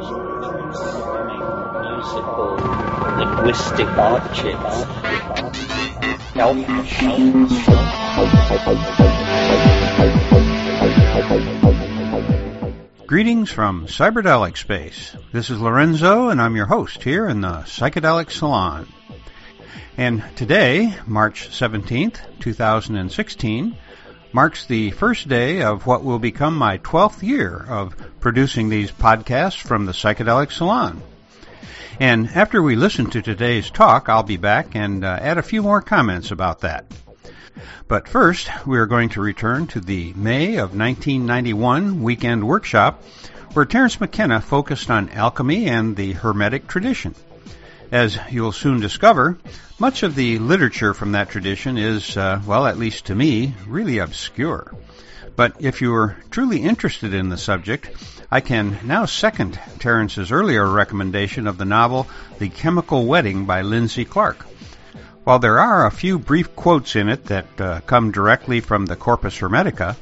musical linguistic objects. Greetings from Cyberdelic Space. This is Lorenzo, and I'm your host here in the Psychedelic Salon. And today, March 17th, 2016, marks the first day of what will become my 12th year of producing these podcasts from the Psychedelic Salon. And after we listen to today's talk, I'll be back and uh, add a few more comments about that. But first, we are going to return to the May of 1991 weekend workshop where Terence McKenna focused on alchemy and the Hermetic tradition. As you'll soon discover, much of the literature from that tradition is, uh, well, at least to me, really obscure. But if you are truly interested in the subject, I can now second Terence's earlier recommendation of the novel The Chemical Wedding by Lindsay Clark. While there are a few brief quotes in it that uh, come directly from the Corpus Hermetica,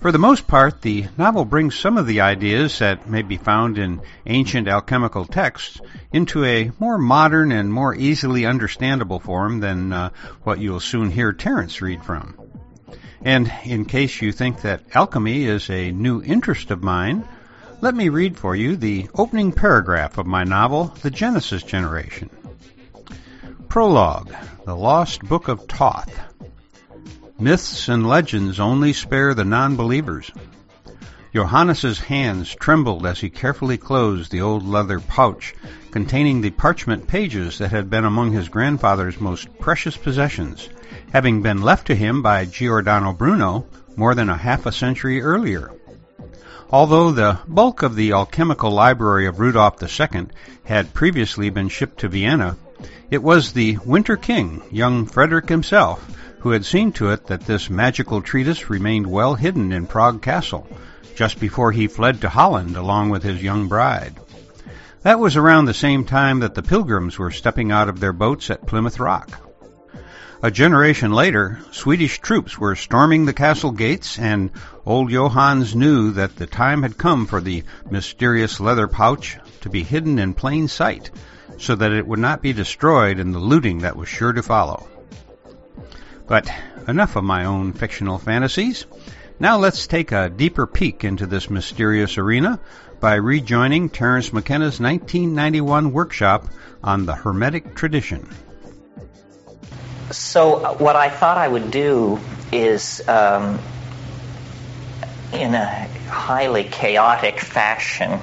for the most part, the novel brings some of the ideas that may be found in ancient alchemical texts into a more modern and more easily understandable form than uh, what you'll soon hear Terence read from. And in case you think that alchemy is a new interest of mine, let me read for you the opening paragraph of my novel, The Genesis Generation. Prologue The Lost Book of Thoth. Myths and legends only spare the non believers. Johannes's hands trembled as he carefully closed the old leather pouch containing the parchment pages that had been among his grandfather's most precious possessions, having been left to him by Giordano Bruno more than a half a century earlier. Although the bulk of the alchemical library of Rudolf II had previously been shipped to Vienna, it was the Winter King, young Frederick himself, who had seen to it that this magical treatise remained well hidden in Prague Castle, just before he fled to Holland along with his young bride. That was around the same time that the pilgrims were stepping out of their boats at Plymouth Rock. A generation later, Swedish troops were storming the castle gates, and old Johannes knew that the time had come for the mysterious leather pouch to be hidden in plain sight, so that it would not be destroyed in the looting that was sure to follow. But enough of my own fictional fantasies. Now let's take a deeper peek into this mysterious arena by rejoining Terence McKenna's 1991 workshop on the Hermetic tradition. So, uh, what I thought I would do is, um, in a highly chaotic fashion,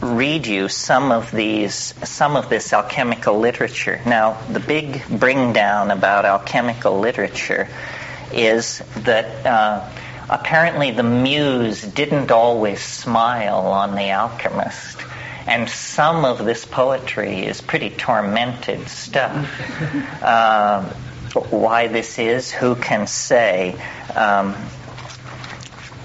read you some of these, some of this alchemical literature. Now, the big bring down about alchemical literature is that uh, apparently the muse didn't always smile on the alchemist. And some of this poetry is pretty tormented stuff. Uh, why this is, who can say? Um,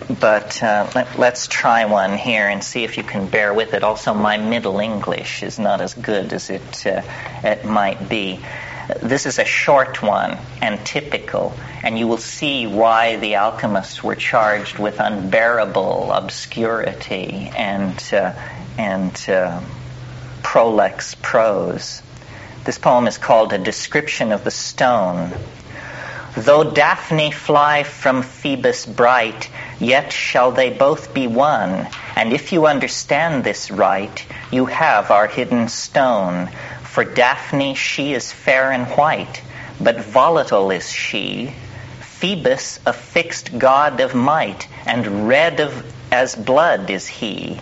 but uh, let, us try one here and see if you can bear with it. Also, my Middle English is not as good as it, uh, it might be. This is a short one and typical, and you will see why the alchemists were charged with unbearable obscurity and, uh, and uh, prolix prose. This poem is called A Description of the Stone. Though Daphne fly from Phoebus bright, yet shall they both be one. And if you understand this right, you have our hidden stone. For Daphne, she is fair and white, but volatile is she. Phoebus, a fixed god of might, and red of, as blood is he.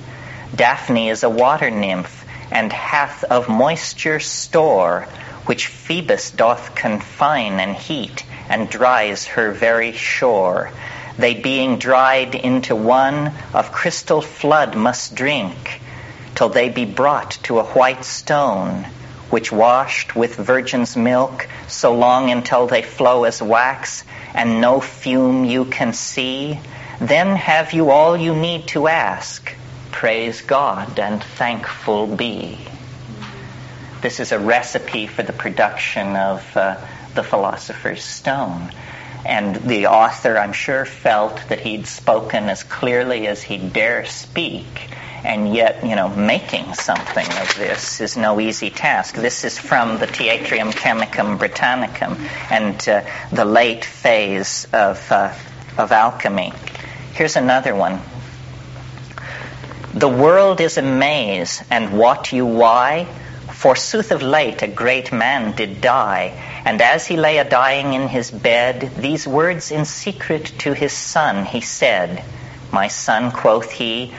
Daphne is a water nymph, and hath of moisture store, which Phoebus doth confine and heat, and dries her very shore. They being dried into one of crystal flood must drink, till they be brought to a white stone, which washed with virgin's milk, so long until they flow as wax, and no fume you can see, then have you all you need to ask. Praise God and thankful be. This is a recipe for the production of uh, the philosopher's stone. And the author, I'm sure, felt that he'd spoken as clearly as he dare speak. And yet, you know, making something of this is no easy task. This is from the Theatrum Chemicum Britannicum and uh, the late phase of, uh, of alchemy. Here's another one. The world is a maze, and wot you why? Forsooth of late a great man did die, and as he lay a dying in his bed, these words in secret to his son he said, My son, quoth he,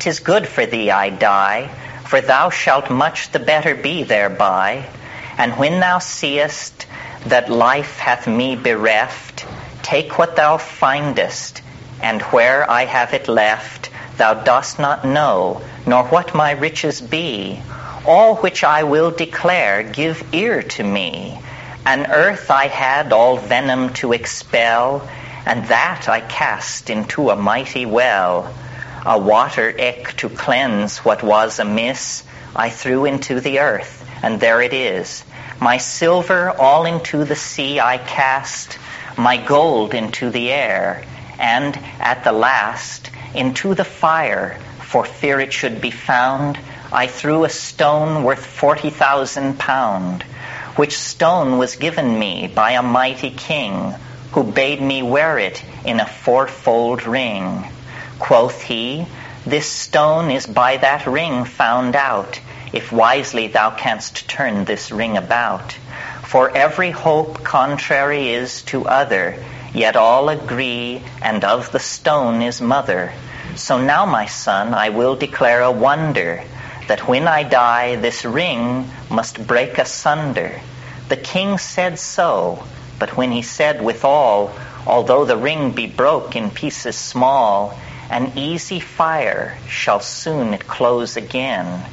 tis good for thee I die, for thou shalt much the better be thereby. And when thou seest that life hath me bereft, take what thou findest, and where I have it left, thou dost not know, nor what my riches be all which I will declare, give ear to me. An earth I had all venom to expel, and that I cast into a mighty well. A water eke to cleanse what was amiss, I threw into the earth, and there it is. My silver all into the sea I cast, my gold into the air, and at the last into the fire, for fear it should be found I threw a stone worth forty thousand pound, which stone was given me by a mighty king, who bade me wear it in a fourfold ring. Quoth he, This stone is by that ring found out, if wisely thou canst turn this ring about. For every hope contrary is to other, yet all agree, and of the stone is mother. So now, my son, I will declare a wonder that when I die, this ring must break asunder. The king said so, but when he said withal, although the ring be broke in pieces small, an easy fire shall soon it close again.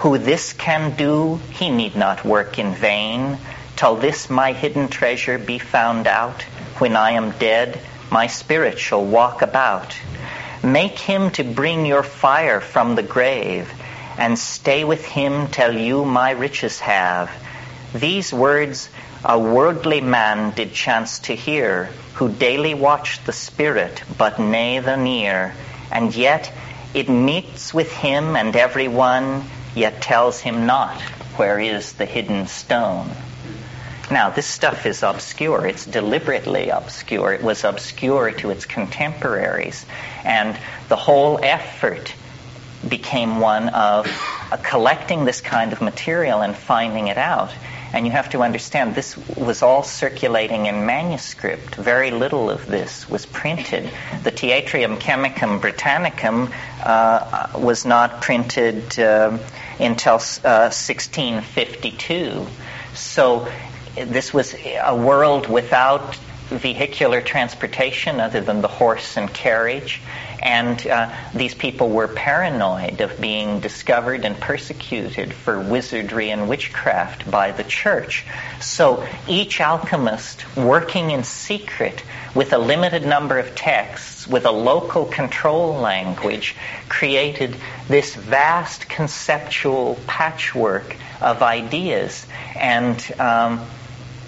Who this can do, he need not work in vain, till this my hidden treasure be found out. When I am dead, my spirit shall walk about. Make him to bring your fire from the grave, and stay with him till you my riches have. These words a worldly man did chance to hear, who daily watched the spirit, but nay the near, and yet it meets with him and every one, yet tells him not where is the hidden stone. Now, this stuff is obscure. It's deliberately obscure. It was obscure to its contemporaries. And the whole effort became one of uh, collecting this kind of material and finding it out. And you have to understand this was all circulating in manuscript. Very little of this was printed. The Theatrum Chemicum Britannicum uh, was not printed uh, until uh, 1652. So this was a world without vehicular transportation other than the horse and carriage. And uh, these people were paranoid of being discovered and persecuted for wizardry and witchcraft by the church. So each alchemist, working in secret with a limited number of texts, with a local control language, created this vast conceptual patchwork of ideas. And um,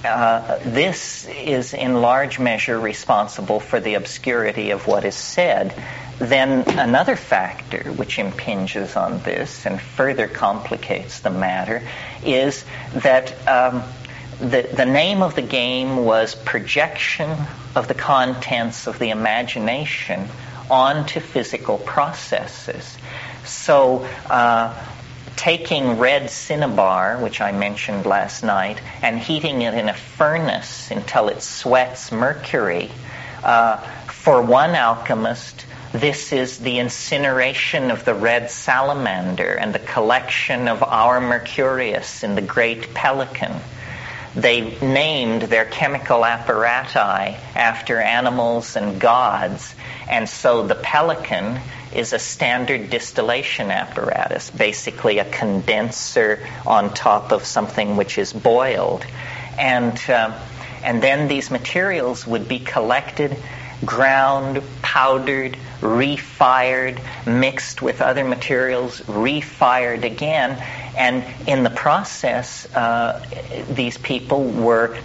uh, this is in large measure responsible for the obscurity of what is said. Then another factor which impinges on this and further complicates the matter is that um, the, the name of the game was projection of the contents of the imagination onto physical processes. So uh, taking red cinnabar, which I mentioned last night, and heating it in a furnace until it sweats mercury. Uh, for one alchemist, this is the incineration of the red salamander and the collection of our Mercurius in the great pelican. They named their chemical apparati after animals and gods, and so the pelican is a standard distillation apparatus, basically a condenser on top of something which is boiled. And, uh, and then these materials would be collected, ground, powdered, refired, mixed with other materials, refired again. And in the process, uh, these people were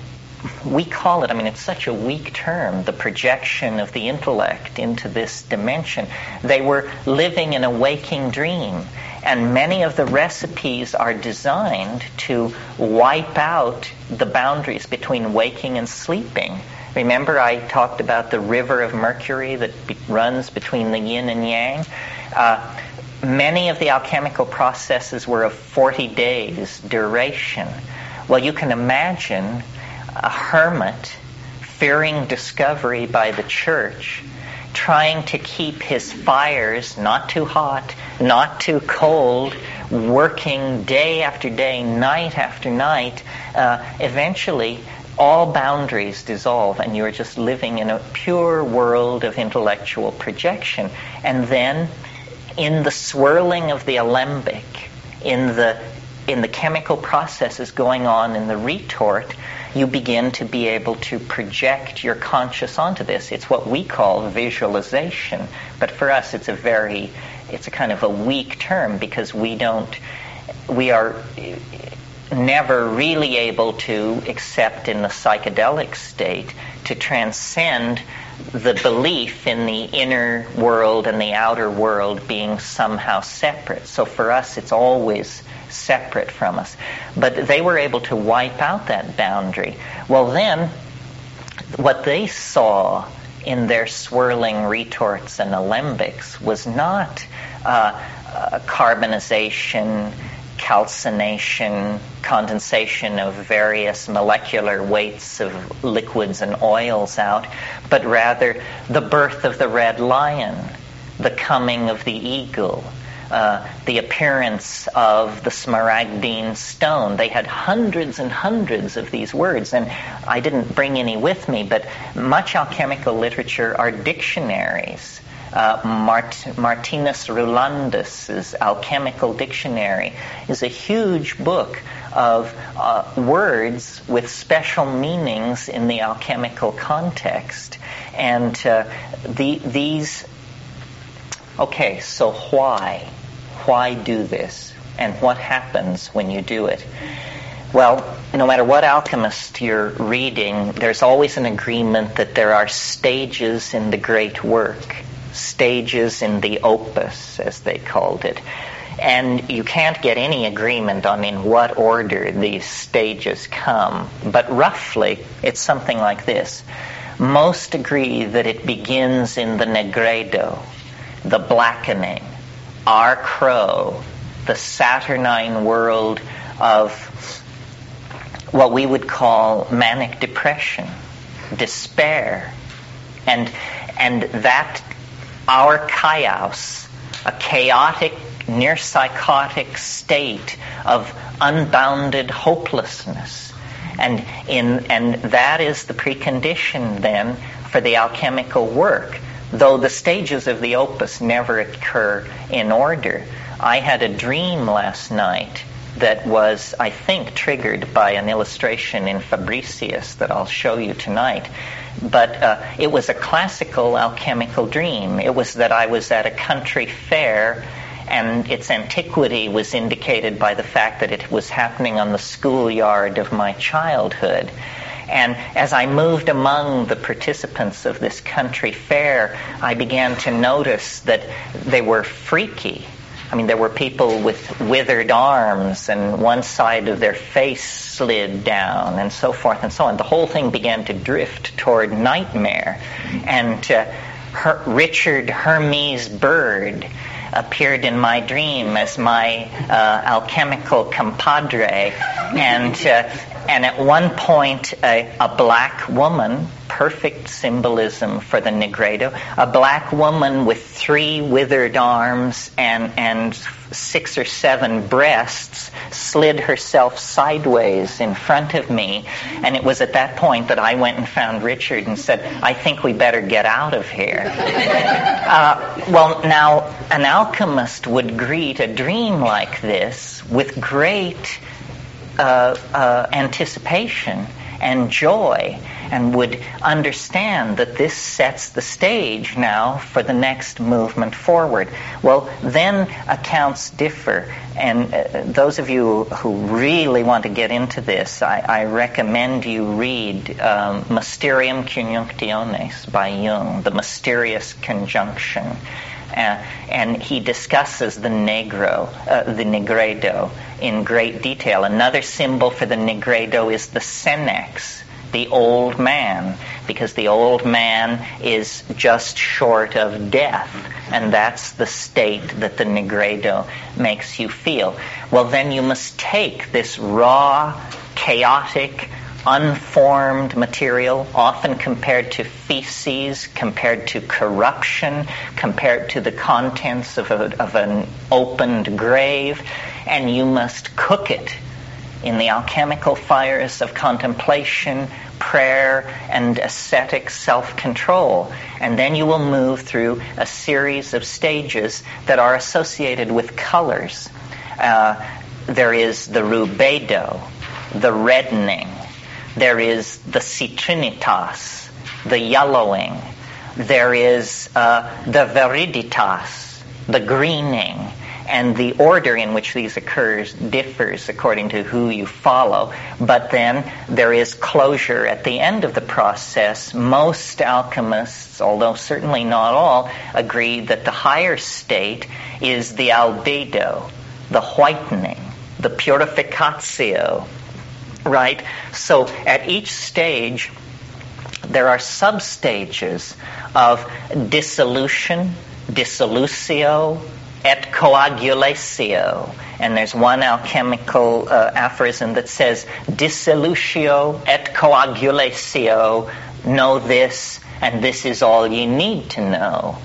we call it, I mean, it's such a weak term, the projection of the intellect into this dimension. They were living in a waking dream. And many of the recipes are designed to wipe out the boundaries between waking and sleeping. Remember, I talked about the river of mercury that be- runs between the yin and yang? Uh, many of the alchemical processes were of 40 days duration. Well, you can imagine a hermit fearing discovery by the church, trying to keep his fires not too hot, not too cold, working day after day, night after night, uh, eventually all boundaries dissolve and you're just living in a pure world of intellectual projection. And then in the swirling of the alembic, in the in the chemical processes going on in the retort, you begin to be able to project your conscious onto this. It's what we call visualization. But for us, it's a very, it's a kind of a weak term because we don't, we are never really able to accept in the psychedelic state to transcend the belief in the inner world and the outer world being somehow separate. So for us, it's always separate from us. But they were able to wipe out that boundary. Well, then, what they saw in their swirling retorts and alembics was not uh, uh, carbonization, calcination, condensation of various molecular weights of liquids and oils out, but rather the birth of the red lion, the coming of the eagle, uh, the appearance of the smaragdine stone. They had hundreds and hundreds of these words, and I didn't bring any with me, but much alchemical literature are dictionaries. Uh, Mart- Martinus Rulandus's Alchemical Dictionary is a huge book of uh, words with special meanings in the alchemical context. And uh, the, these, okay, so why? why do this and what happens when you do it. Well, no matter what alchemist you're reading, there's always an agreement that there are stages in the great work, stages in the opus, as they called it. And you can't get any agreement on in what order these stages come. But roughly, it's something like this. Most agree that it begins in the nigredo, the blackening, our crow, the saturnine world of what we would call manic depression, despair, and and that our chaos, a chaotic, near psychotic state of unbounded hopelessness. And in and that is the precondition then for the alchemical work though the stages of the opus never occur in order. I had a dream last night that was, I think, triggered by an illustration in Fabricius that I'll show you tonight. But uh, it was a classical alchemical dream. It was that I was at a country fair and its antiquity was indicated by the fact that it was happening on the schoolyard of my childhood. And as I moved among the participants of this country fair, I began to notice that they were freaky. I mean, there were people with withered arms, and one side of their face slid down, and so forth and so on. The whole thing began to drift toward nightmare. And uh, Her- Richard Hermes Bird appeared in my dream as my uh, alchemical compadre, and uh, and at one point, a, a, black woman, perfect symbolism for the Nigredo, a black woman with three withered arms and, and six or seven breasts slid herself sideways in front of me. And it was at that point that I went and found Richard and said, I think we better get out of here. uh, well, now, an alchemist would greet a dream like this with great uh, uh, anticipation and joy and would understand that this sets the stage now for the next movement forward. Well, then accounts differ. And uh, those of you who really want to get into this, I, I recommend you read um, Mysterium Conjunctionis by Jung, The Mysterious Conjunction. Uh, and he discusses the negro, uh, the nigredo, in great detail. Another symbol for the nigredo is the senex, the old man, because the old man is just short of death, and that's the state that the nigredo makes you feel. Well, then you must take this raw, chaotic, unformed material, often compared to feces, compared to corruption, compared to the contents of, a, of an opened grave, and you must cook it in the alchemical fires of contemplation, prayer, and ascetic self-control. And then you will move through a series of stages that are associated with colors. Uh, there is the rubedo, the reddening, there is the citrinitas, the yellowing. There is uh, the viriditas, the greening. And the order in which these occurs differs according to who you follow. But then there is closure at the end of the process. Most alchemists, although certainly not all, agree that the higher state is the albedo, the whitening, the purificatio, right? So at each stage, there are sub-stages of dissolution, dissolutio, et coagulatio. And there's one alchemical uh, aphorism that says, dissolutio et coagulatio, know this, and this is all you need to know.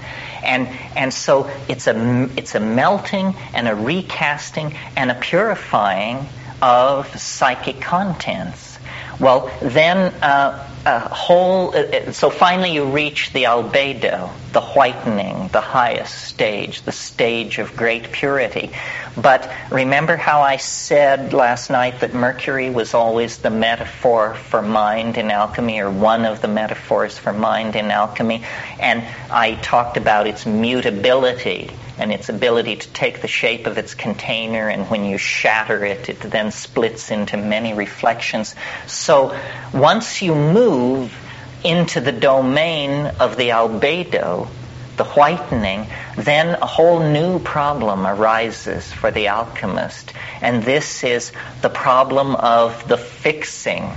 And, and so it's a, it's a melting and a recasting and a purifying of psychic contents. Well, then uh, a whole. Uh, uh, so finally, you reach the albedo, the whitening, the highest stage, the stage of great purity. But remember how I said last night that Mercury was always the metaphor for mind in alchemy, or one of the metaphors for mind in alchemy, and I talked about its mutability and its ability to take the shape of its container, and when you shatter it, it then splits into many reflections. So once you move into the domain of the albedo, the whitening, then a whole new problem arises for the alchemist. And this is the problem of the fixing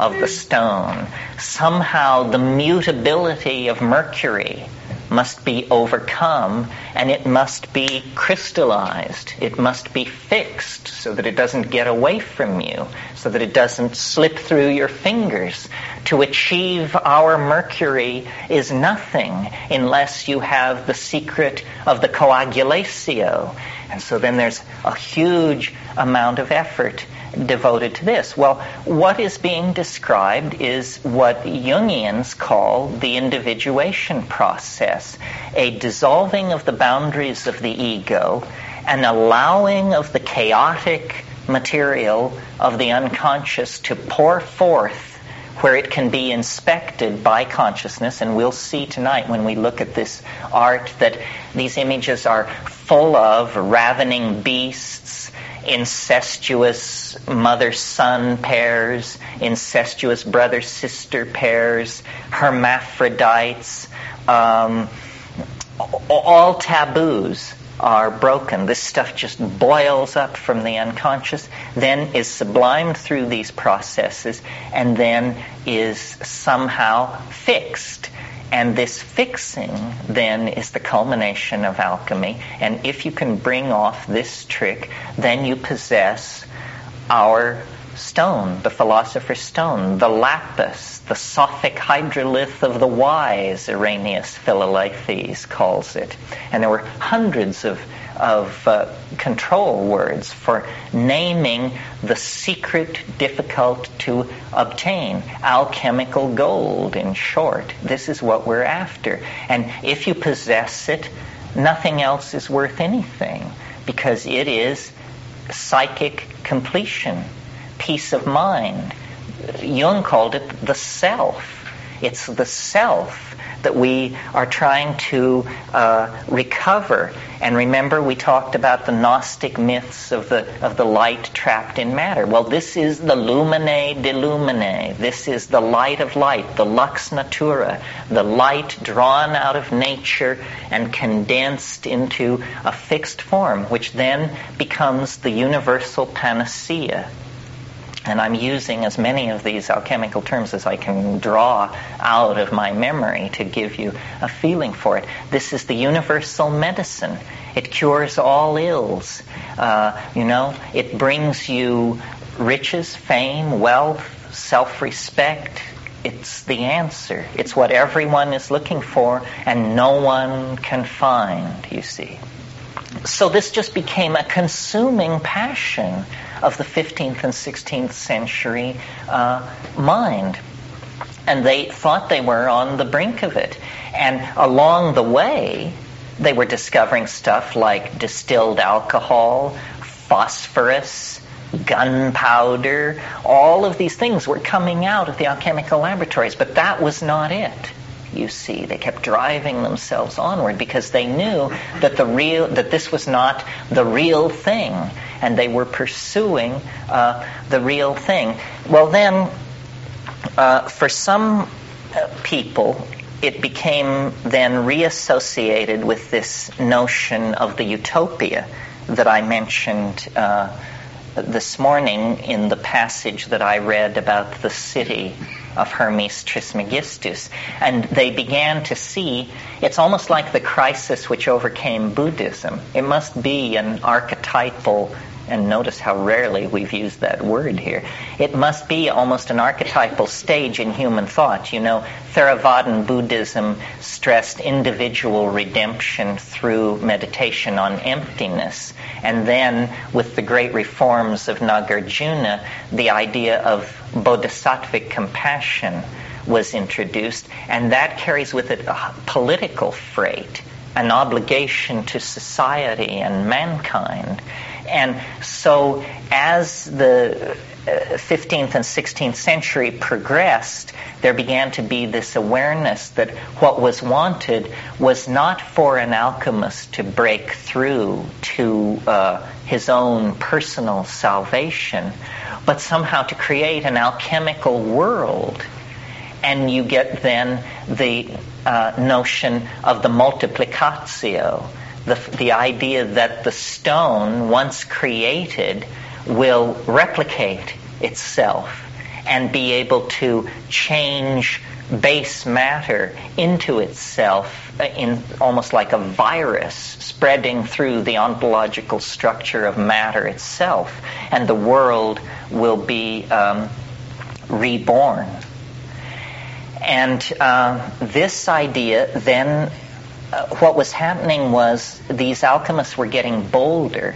of the stone. Somehow the mutability of mercury must be overcome and it must be crystallized. It must be fixed so that it doesn't get away from you, so that it doesn't slip through your fingers. To achieve our mercury is nothing unless you have the secret of the coagulatio. And so then there's a huge amount of effort devoted to this. Well, what is being described is what Jungians call the individuation process, a dissolving of the boundaries of the ego, an allowing of the chaotic material of the unconscious to pour forth where it can be inspected by consciousness. And we'll see tonight when we look at this art that these images are full of ravening beasts, incestuous mother-son pairs, incestuous brother-sister pairs, hermaphrodites, um, all taboos are broken. This stuff just boils up from the unconscious, then is sublimed through these processes, and then is somehow fixed. And this fixing then is the culmination of alchemy. And if you can bring off this trick, then you possess our stone, the philosopher's stone, the lapis, the Sophic hydrolith of the wise, Irenaeus Philalethes calls it. And there were hundreds of, of uh, control words for naming the secret difficult to obtain. Alchemical gold, in short. This is what we're after. And if you possess it, nothing else is worth anything because it is psychic completion peace of mind, Jung called it the self. It's the self that we are trying to uh, recover. And remember, we talked about the Gnostic myths of the of the light trapped in matter. Well, this is the lumine de lumine. This is the light of light, the lux natura, the light drawn out of nature and condensed into a fixed form, which then becomes the universal panacea and I'm using as many of these alchemical terms as I can draw out of my memory to give you a feeling for it. This is the universal medicine. It cures all ills. Uh, you know, it brings you riches, fame, wealth, self-respect. It's the answer. It's what everyone is looking for and no one can find, you see. So this just became a consuming passion of the 15th and 16th century uh, mind. And they thought they were on the brink of it. And along the way, they were discovering stuff like distilled alcohol, phosphorus, gunpowder. All of these things were coming out of the alchemical laboratories, but that was not it you see. They kept driving themselves onward because they knew that the real that this was not the real thing, and they were pursuing uh, the real thing. Well, then, uh, for some uh, people, it became then reassociated with this notion of the utopia that I mentioned uh, this morning in the passage that I read about the city of Hermes Trismegistus. And they began to see it's almost like the crisis which overcame Buddhism. It must be an archetypal and notice how rarely we've used that word here. It must be almost an archetypal stage in human thought. You know, Theravadan Buddhism stressed individual redemption through meditation on emptiness. And then, with the great reforms of Nagarjuna, the idea of bodhisattvic compassion was introduced, and that carries with it a political freight, an obligation to society and mankind. And so, as the 15th uh, and 16th century progressed, there began to be this awareness that what was wanted was not for an alchemist to break through to uh, his own personal salvation, but somehow to create an alchemical world. And you get then the uh, notion of the multiplicatio, the, the idea that the stone, once created, will replicate itself and be able to change base matter into itself uh, in almost like a virus spreading through the ontological structure of matter itself, and the world will be um, reborn. And uh, this idea then what was happening was these alchemists were getting bolder,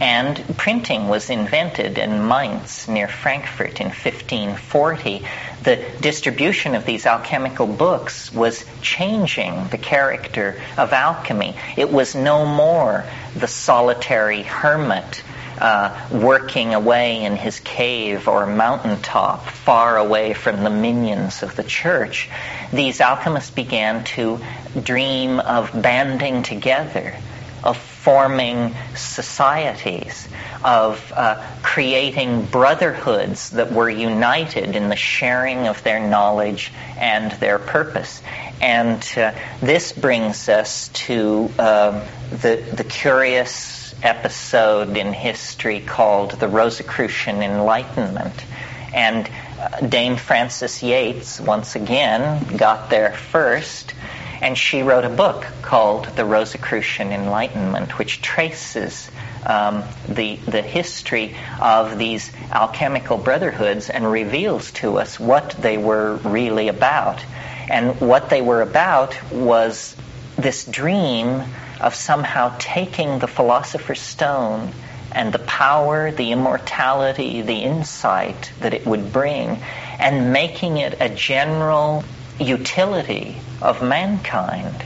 and printing was invented in Mainz near Frankfurt in 1540. The distribution of these alchemical books was changing the character of alchemy. It was no more the solitary hermit uh, working away in his cave or mountaintop, far away from the minions of the church, these alchemists began to dream of banding together, of forming societies, of uh, creating brotherhoods that were united in the sharing of their knowledge and their purpose. And uh, this brings us to uh, the, the curious episode in history called the Rosicrucian Enlightenment. And uh, Dame Frances Yates, once again, got there first, and she wrote a book called The Rosicrucian Enlightenment, which traces um, the, the history of these alchemical brotherhoods and reveals to us what they were really about. And what they were about was this dream of somehow taking the philosopher's stone and the power, the immortality, the insight that it would bring, and making it a general utility of mankind.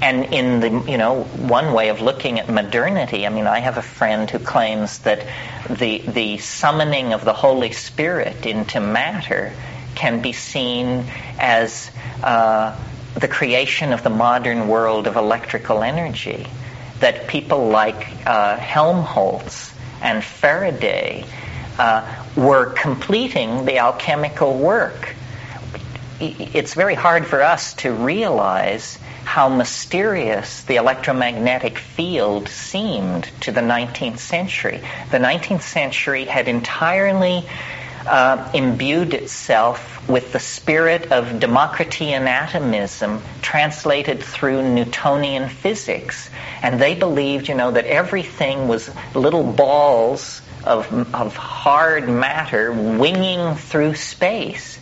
and in the, you know, one way of looking at modernity, I mean, I have a friend who claims that the, the summoning of the Holy Spirit into matter can be seen as uh, the creation of the modern world of electrical energy. That people like uh, Helmholtz and Faraday uh, were completing the alchemical work. It's very hard for us to realize how mysterious the electromagnetic field seemed to the 19th century. The 19th century had entirely uh, imbued itself with the spirit of Democritean atomism translated through Newtonian physics. And they believed, you know, that everything was little balls of, of hard matter winging through space.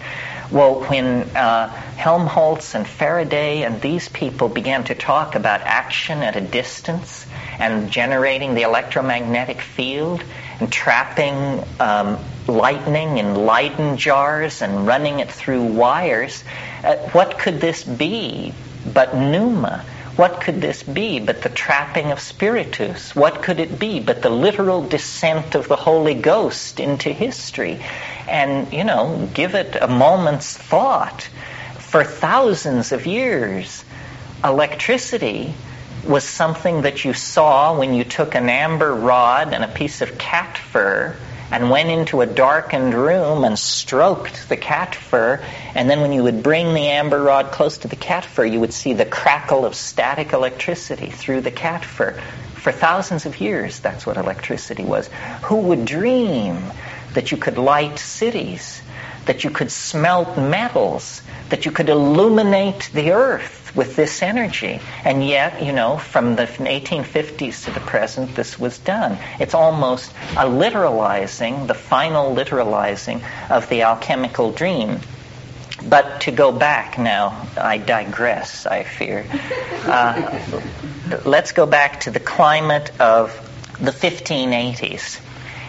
Well, when uh, Helmholtz and Faraday and these people began to talk about action at a distance and generating the electromagnetic field and trapping um, lightning in Leyden jars and running it through wires, uh, what could this be but pneuma? What could this be but the trapping of spiritus? What could it be but the literal descent of the Holy Ghost into history? and, you know, give it a moment's thought. For thousands of years, electricity was something that you saw when you took an amber rod and a piece of cat fur and went into a darkened room and stroked the cat fur. And then when you would bring the amber rod close to the cat fur, you would see the crackle of static electricity through the cat fur. For thousands of years, that's what electricity was. Who would dream that you could light cities, that you could smelt metals, that you could illuminate the earth with this energy. And yet, you know, from the 1850s to the present, this was done. It's almost a literalizing, the final literalizing of the alchemical dream. But to go back now, I digress, I fear. Uh, let's go back to the climate of the 1580s.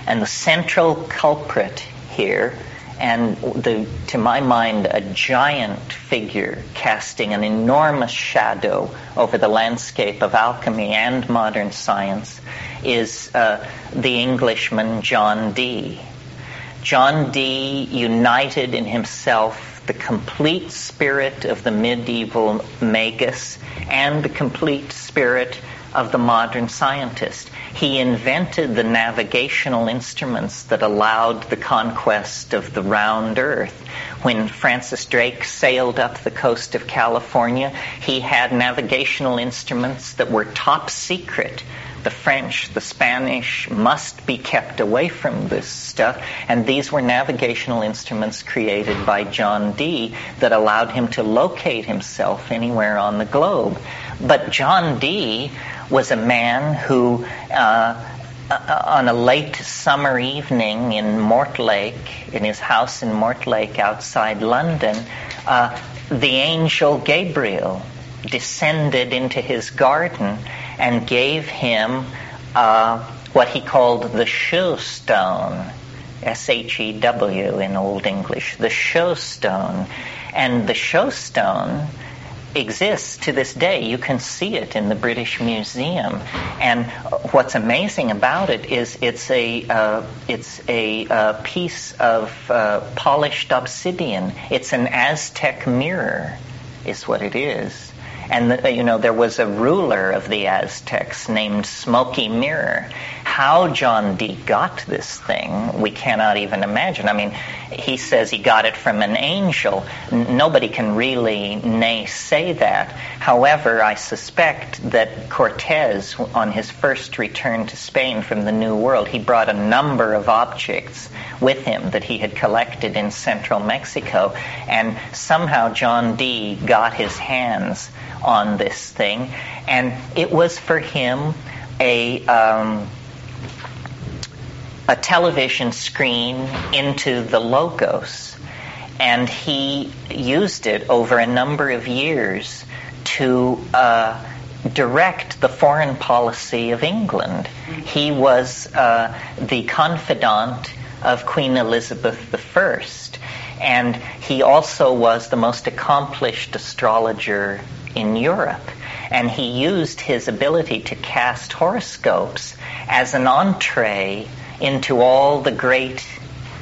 And the central culprit here, and the, to my mind, a giant figure casting an enormous shadow over the landscape of alchemy and modern science, is uh, the Englishman John Dee. John Dee united in himself the complete spirit of the medieval magus and the complete spirit of the modern scientist. He invented the navigational instruments that allowed the conquest of the round earth. When Francis Drake sailed up the coast of California, he had navigational instruments that were top secret. The French, the Spanish must be kept away from this stuff. And these were navigational instruments created by John Dee that allowed him to locate himself anywhere on the globe. But John Dee was a man who, uh, uh, on a late summer evening in Mortlake, in his house in Mortlake outside London, uh, the angel Gabriel descended into his garden and gave him uh, what he called the shew stone, S H E W in Old English, the shew stone. And the shew stone exists to this day. You can see it in the British Museum. And what's amazing about it is it's a uh, it's a uh, piece of uh, polished obsidian. It's an Aztec mirror, is what it is. And the, you know there was a ruler of the Aztecs named Smoky Mirror. How John Dee got this thing, we cannot even imagine. I mean, he says he got it from an angel. N- nobody can really nay say that. However, I suspect that Cortez, on his first return to Spain from the New World, he brought a number of objects with him that he had collected in central Mexico. And somehow John Dee got his hands on this thing. And it was for him a. Um, a television screen into the logos. And he used it over a number of years to uh, direct the foreign policy of England. He was uh, the confidant of Queen Elizabeth I. And he also was the most accomplished astrologer in Europe. and he used his ability to cast horoscopes as an entree into all the great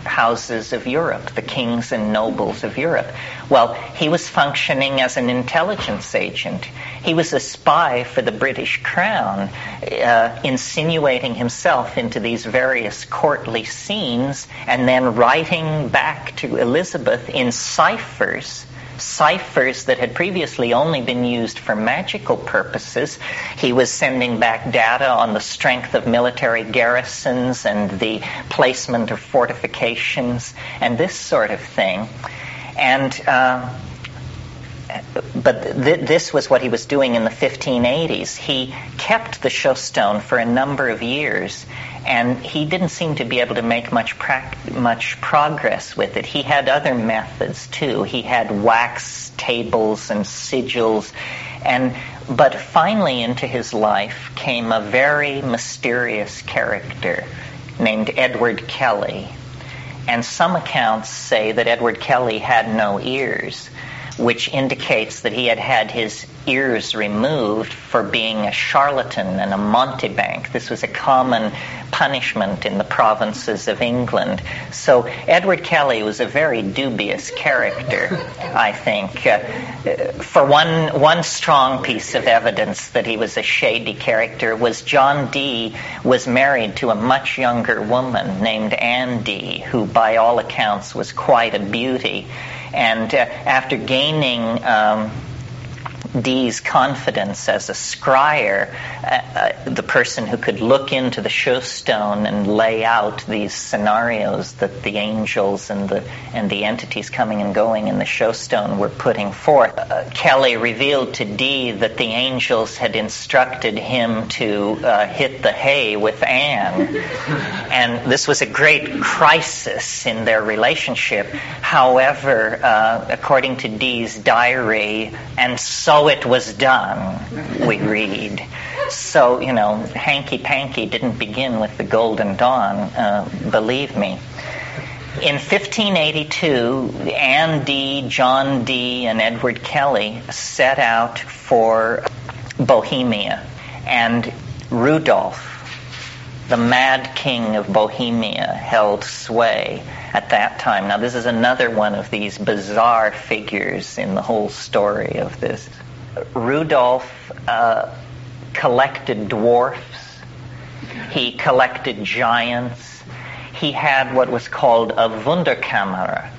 houses of Europe, the kings and nobles of Europe. Well, he was functioning as an intelligence agent. He was a spy for the British Crown, uh, insinuating himself into these various courtly scenes and then writing back to Elizabeth in ciphers ciphers that had previously only been used for magical purposes. He was sending back data on the strength of military garrisons and the placement of fortifications and this sort of thing. And uh, but th- this was what he was doing in the 1580s. He kept the showstone for a number of years, and he didn't seem to be able to make much pra- much progress with it. He had other methods too. He had wax tables and sigils, and but finally into his life came a very mysterious character named Edward Kelly. And some accounts say that Edward Kelly had no ears which indicates that he had had his ears removed for being a charlatan and a mountebank. This was a common punishment in the provinces of England. So Edward Kelly was a very dubious character, I think. Uh, for one, one strong piece of evidence that he was a shady character was John Dee was married to a much younger woman named Anne Dee, who by all accounts was quite a beauty. And uh, after gaining um, Dee's confidence as a scryer, uh, uh, the person who could look into the showstone and lay out these scenarios that the angels and the and the entities coming and going in the showstone were putting forth. Uh, Kelly revealed to Dee that the angels had instructed him to uh, hit the hay with Anne, and this was a great crisis in their relationship. However, uh, according to Dee's diary, and so it was done, we read. So, you know, hanky panky didn't begin with the Golden Dawn, uh, believe me. In 1582, Anne Dee, John Dee, and Edward Kelly set out for Bohemia. And Rudolph, the mad king of Bohemia, held sway at that time. Now, this is another one of these bizarre figures in the whole story of this. Rudolph uh, collected dwarfs. He collected giants. He had what was called a Wunderkammer,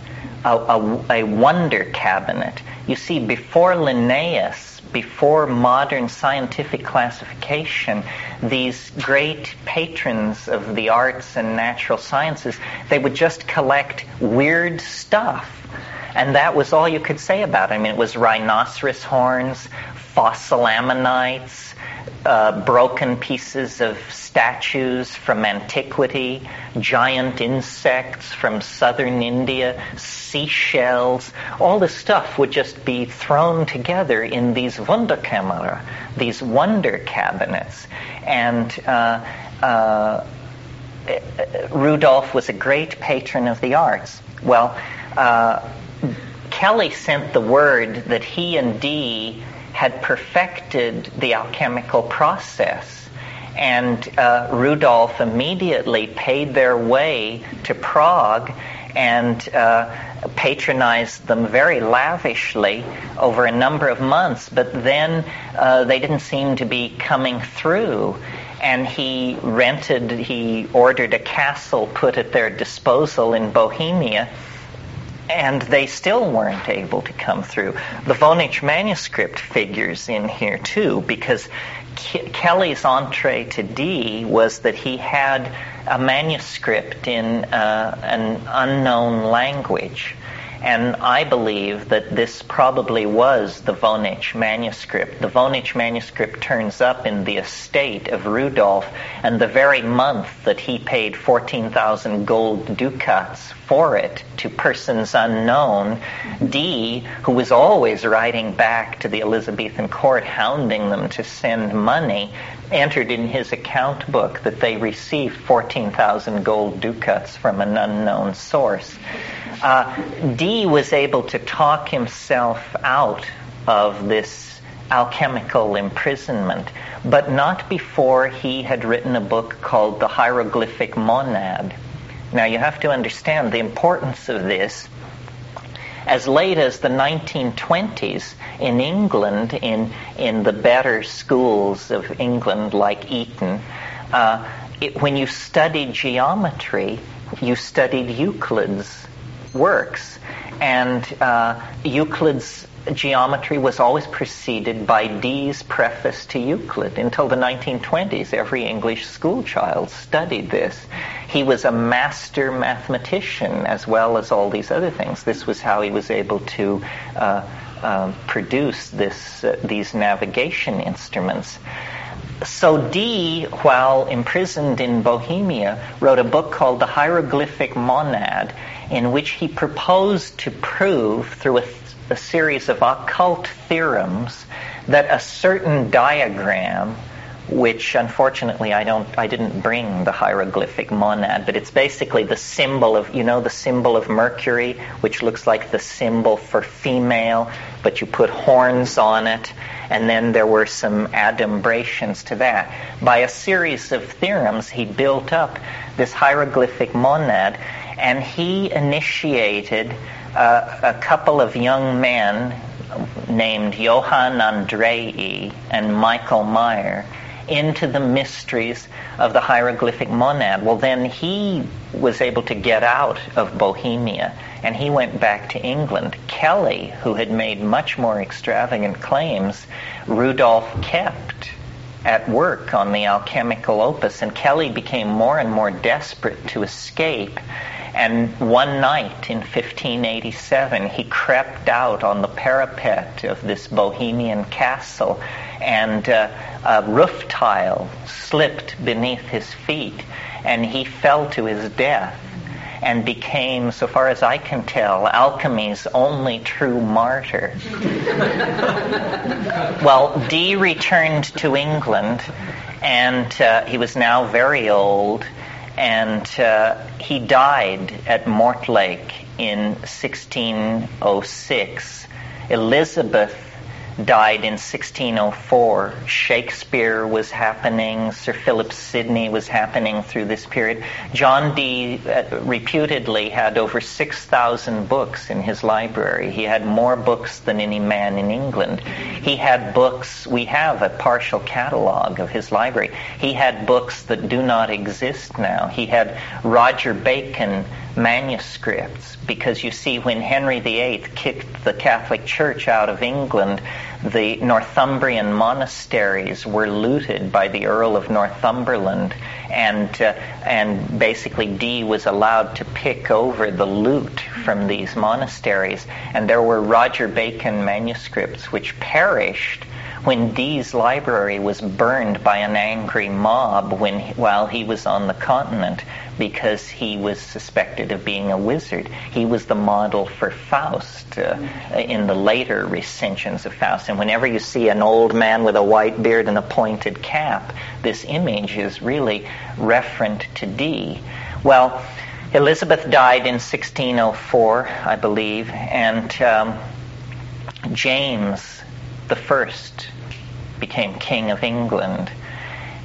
a, a, a wonder cabinet. You see, before Linnaeus, before modern scientific classification, these great patrons of the arts and natural sciences, they would just collect weird stuff and that was all you could say about it. I mean, it was rhinoceros horns, fossil ammonites, uh, broken pieces of statues from antiquity, giant insects from southern India, seashells. All this stuff would just be thrown together in these Wunderkammer, these wonder cabinets. And uh, uh, Rudolph was a great patron of the arts. Well, uh, Kelly sent the word that he and Dee had perfected the alchemical process. And uh, Rudolph immediately paid their way to Prague and uh, patronized them very lavishly over a number of months. But then uh, they didn't seem to be coming through. And he rented, he ordered a castle put at their disposal in Bohemia and they still weren't able to come through. The Voynich manuscript figures in here too, because Ke- Kelly's entree to Dee was that he had a manuscript in uh, an unknown language. And I believe that this probably was the Voynich manuscript. The Voynich manuscript turns up in the estate of Rudolf, and the very month that he paid 14,000 gold ducats for it to persons unknown, Dee, who was always writing back to the Elizabethan court, hounding them to send money, entered in his account book that they received 14,000 gold ducats from an unknown source. Uh, Dee was able to talk himself out of this alchemical imprisonment, but not before he had written a book called The Hieroglyphic Monad. Now you have to understand the importance of this. As late as the 1920s in England, in, in the better schools of England like Eton, uh, it, when you studied geometry, you studied Euclid's works. And uh, Euclid's geometry was always preceded by Dee's preface to Euclid. Until the 1920s, every English schoolchild studied this. He was a master mathematician as well as all these other things. This was how he was able to uh, uh, produce this, uh, these navigation instruments. So Dee, while imprisoned in Bohemia, wrote a book called The Hieroglyphic Monad, in which he proposed to prove through a a series of occult theorems that a certain diagram which unfortunately I don't I didn't bring the hieroglyphic monad, but it's basically the symbol of you know the symbol of Mercury, which looks like the symbol for female, but you put horns on it, and then there were some adumbrations to that. By a series of theorems, he built up this hieroglyphic monad, and he initiated a couple of young men named Johann Andreae and Michael Maier into the mysteries of the hieroglyphic monad. Well, then he was able to get out of Bohemia and he went back to England. Kelly, who had made much more extravagant claims, Rudolf kept at work on the alchemical opus, and Kelly became more and more desperate to escape. And one night in 1587, he crept out on the parapet of this Bohemian castle, and uh, a roof tile slipped beneath his feet, and he fell to his death and became, so far as I can tell, alchemy's only true martyr. well, Dee returned to England, and uh, he was now very old and uh, he died at Mortlake in 1606. Elizabeth died in 1604. Shakespeare was happening. Sir Philip Sidney was happening through this period. John Dee uh, reputedly had over 6,000 books in his library. He had more books than any man in England. He had books, we have a partial catalog of his library. He had books that do not exist now. He had Roger Bacon manuscripts because you see when Henry VIII kicked the Catholic Church out of England, the Northumbrian monasteries were looted by the Earl of Northumberland and uh, and basically Dee was allowed to pick over the loot from these monasteries. And there were Roger Bacon manuscripts which perished when Dee's library was burned by an angry mob when while he was on the continent because he was suspected of being a wizard. He was the model for Faust uh, in the later recensions of Faust. And whenever you see an old man with a white beard and a pointed cap, this image is really referent to Dee. Well, Elizabeth died in 1604, I believe, and um, James the First became King of England.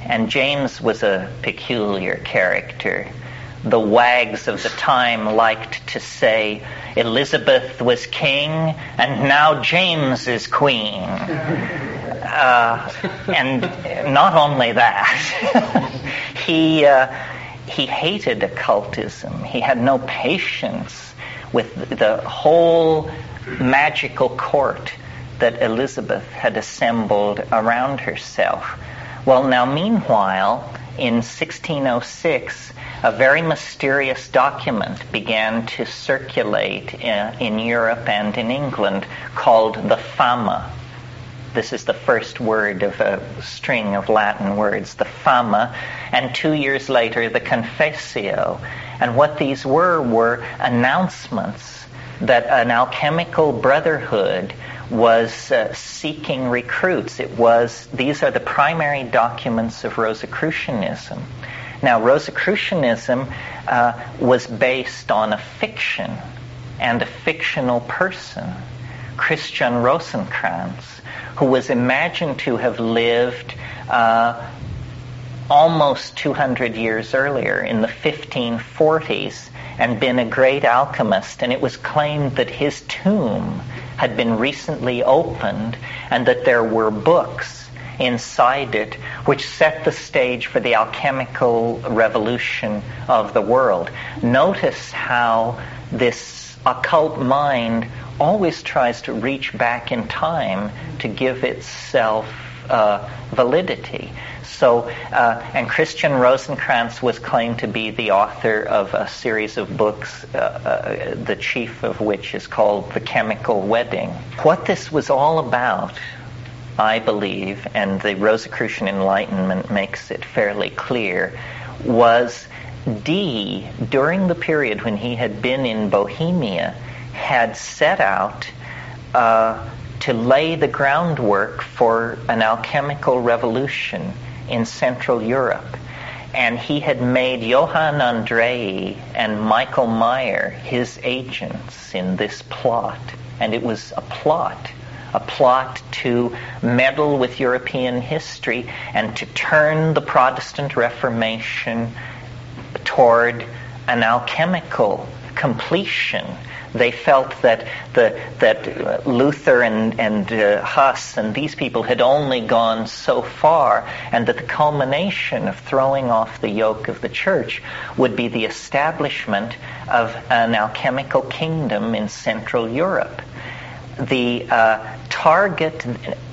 And James was a peculiar character. The wags of the time liked to say Elizabeth was king and now James is queen. Uh, and not only that, he, uh, he hated occultism. He had no patience with the whole magical court that Elizabeth had assembled around herself. Well, now, meanwhile, in 1606, a very mysterious document began to circulate in, in, Europe and in England called the Fama. This is the first word of a string of Latin words, the Fama, and two years later, the Confessio. And what these were were announcements that an alchemical brotherhood was uh, seeking recruits. It was these are the primary documents of Rosicrucianism. Now, Rosicrucianism uh, was based on a fiction and a fictional person, Christian Rosenkranz, who was imagined to have lived uh, almost 200 years earlier in the 1540s and been a great alchemist. And it was claimed that his tomb had been recently opened and that there were books inside it which set the stage for the alchemical revolution of the world. Notice how this occult mind always tries to reach back in time to give itself uh, validity. So, uh, and Christian Rosenkranz was claimed to be the author of a series of books, uh, uh, the chief of which is called The Chemical Wedding. What this was all about, I believe, and the Rosicrucian Enlightenment makes it fairly clear, was Dee, during the period when he had been in Bohemia, had set out uh, to lay the groundwork for an alchemical revolution in Central Europe. And he had made Johann Andreae and Michael Maier his agents in this plot. And it was a plot, a plot to meddle with European history and to turn the Protestant Reformation toward an alchemical completion they felt that the, that Luther and and uh, Huss and these people had only gone so far, and that the culmination of throwing off the yoke of the church would be the establishment of an alchemical kingdom in Central Europe. The uh, target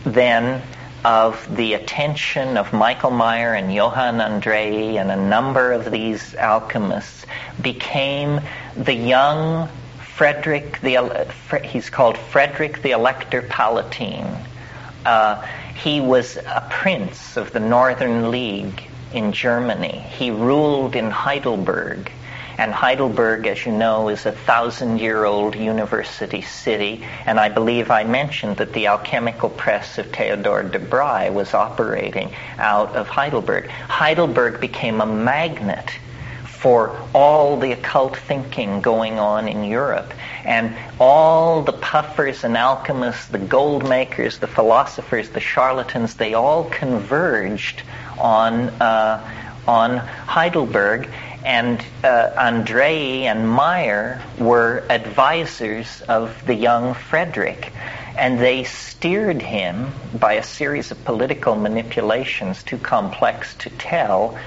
then of the attention of Michael Maier and Johann Andreae and a number of these alchemists became the young Frederick the he's called Frederick the Elector Palatine. Uh, he was a prince of the Northern League in Germany. He ruled in Heidelberg. And Heidelberg, as you know, is a thousand year old university city. And I believe I mentioned that the alchemical press of Theodore de Bry was operating out of Heidelberg. Heidelberg became a magnet for all the occult thinking going on in Europe. And all the puffers and alchemists, the gold makers, the philosophers, the charlatans, they all converged on, uh, on Heidelberg. And uh, Andreae and Maier were advisors of the young Frederick. And they steered him by a series of political manipulations too complex to tell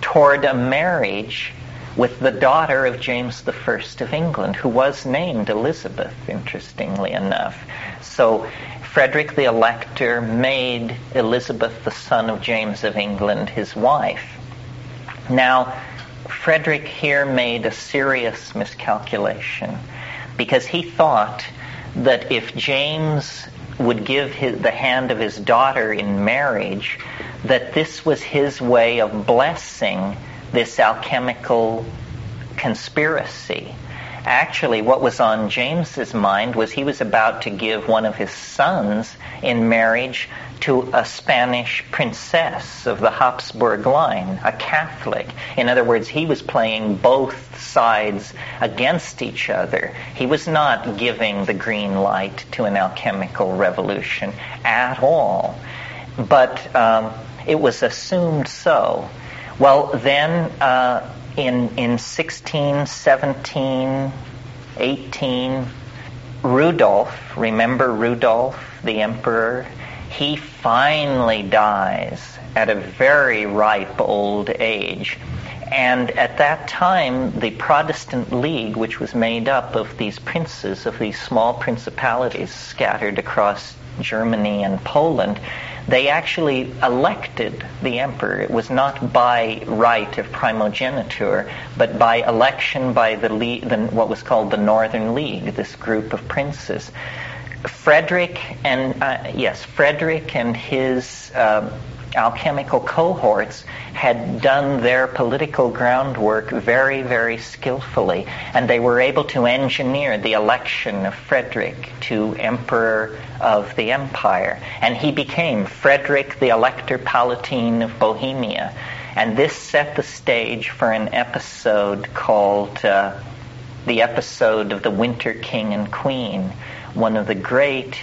toward a marriage with the daughter of James I of England, who was named Elizabeth, interestingly enough. So Frederick the Elector made Elizabeth, the son of James of England, his wife. Now, Frederick here made a serious miscalculation because he thought that if James would give his, the hand of his daughter in marriage, that this was his way of blessing this alchemical conspiracy. Actually, what was on James's mind was he was about to give one of his sons in marriage to a Spanish princess of the Habsburg line, a Catholic. In other words, he was playing both sides against each other. He was not giving the green light to an alchemical revolution at all. But um, it was assumed so. Well, then uh, in, in 16, 17, 18, Rudolf, remember Rudolf, the emperor? He finally dies at a very ripe old age. And at that time, the Protestant League, which was made up of these princes, of these small principalities scattered across Germany and Poland, they actually elected the emperor. It was not by right of primogeniture, but by election by the, the what was called the Northern League, this group of princes. Frederick and uh, yes, Frederick and his um, alchemical cohorts had done their political groundwork very, very skillfully, and they were able to engineer the election of Frederick to Emperor of the Empire. And he became Frederick the Elector Palatine of Bohemia. And this set the stage for an episode called uh, the episode of the Winter King and Queen, one of the great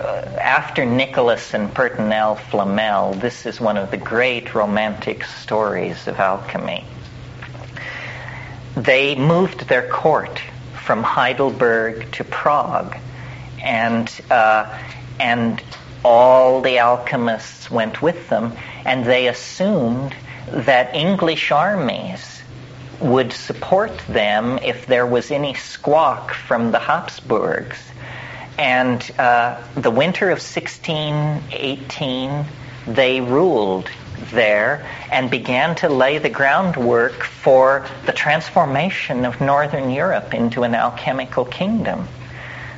uh, after Nicholas and Perenelle Flamel, this is one of the great romantic stories of alchemy. They moved their court from Heidelberg to Prague, and uh, and all the alchemists went with them, and they assumed that English armies would support them if there was any squawk from the Habsburgs. And uh, the winter of 1618, they ruled there and began to lay the groundwork for the transformation of Northern Europe into an alchemical kingdom.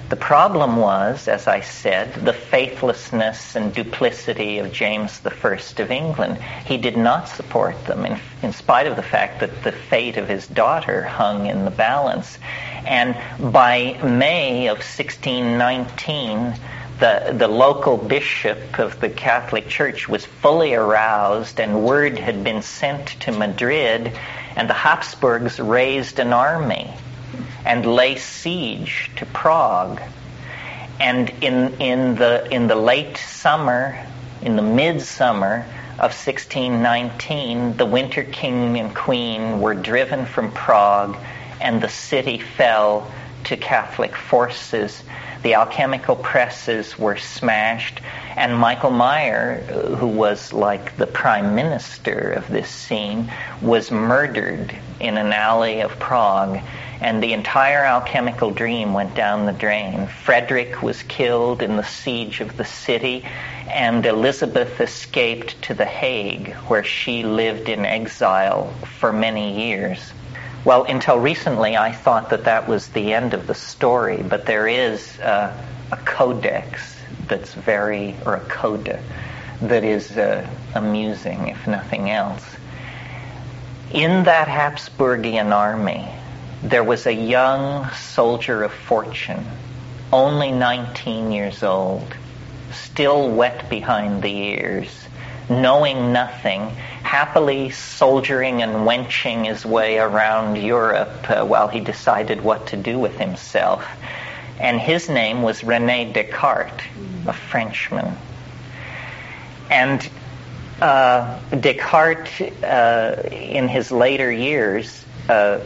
The problem was, as I said, the faithlessness and duplicity of James I of England. He did not support them, in, in, spite of the fact that the fate of his daughter hung in the balance. And by May of 1619, the, the local bishop of the Catholic Church was fully aroused, and word had been sent to Madrid, and the Habsburgs raised an army and lay siege to Prague. And in, in, the, in the late summer, in the midsummer of 1619, the Winter King and Queen were driven from Prague, and the city fell to Catholic forces. The alchemical presses were smashed, and Michael Maier, who was like the prime minister of this scene, was murdered in an alley of Prague and the entire alchemical dream went down the drain. Frederick was killed in the siege of the city, and Elizabeth escaped to The Hague, where she lived in exile for many years. Well, until recently, I thought that that was the end of the story, but there is uh, a codex that's very, or a coda, that is uh, amusing, if nothing else. In that Habsburgian army, there was a young soldier of fortune, only 19 years old, still wet behind the ears, knowing nothing, happily soldiering and wenching his way around Europe uh, while he decided what to do with himself. And his name was Rene Descartes, a Frenchman. And uh, Descartes, uh, in his later years, uh,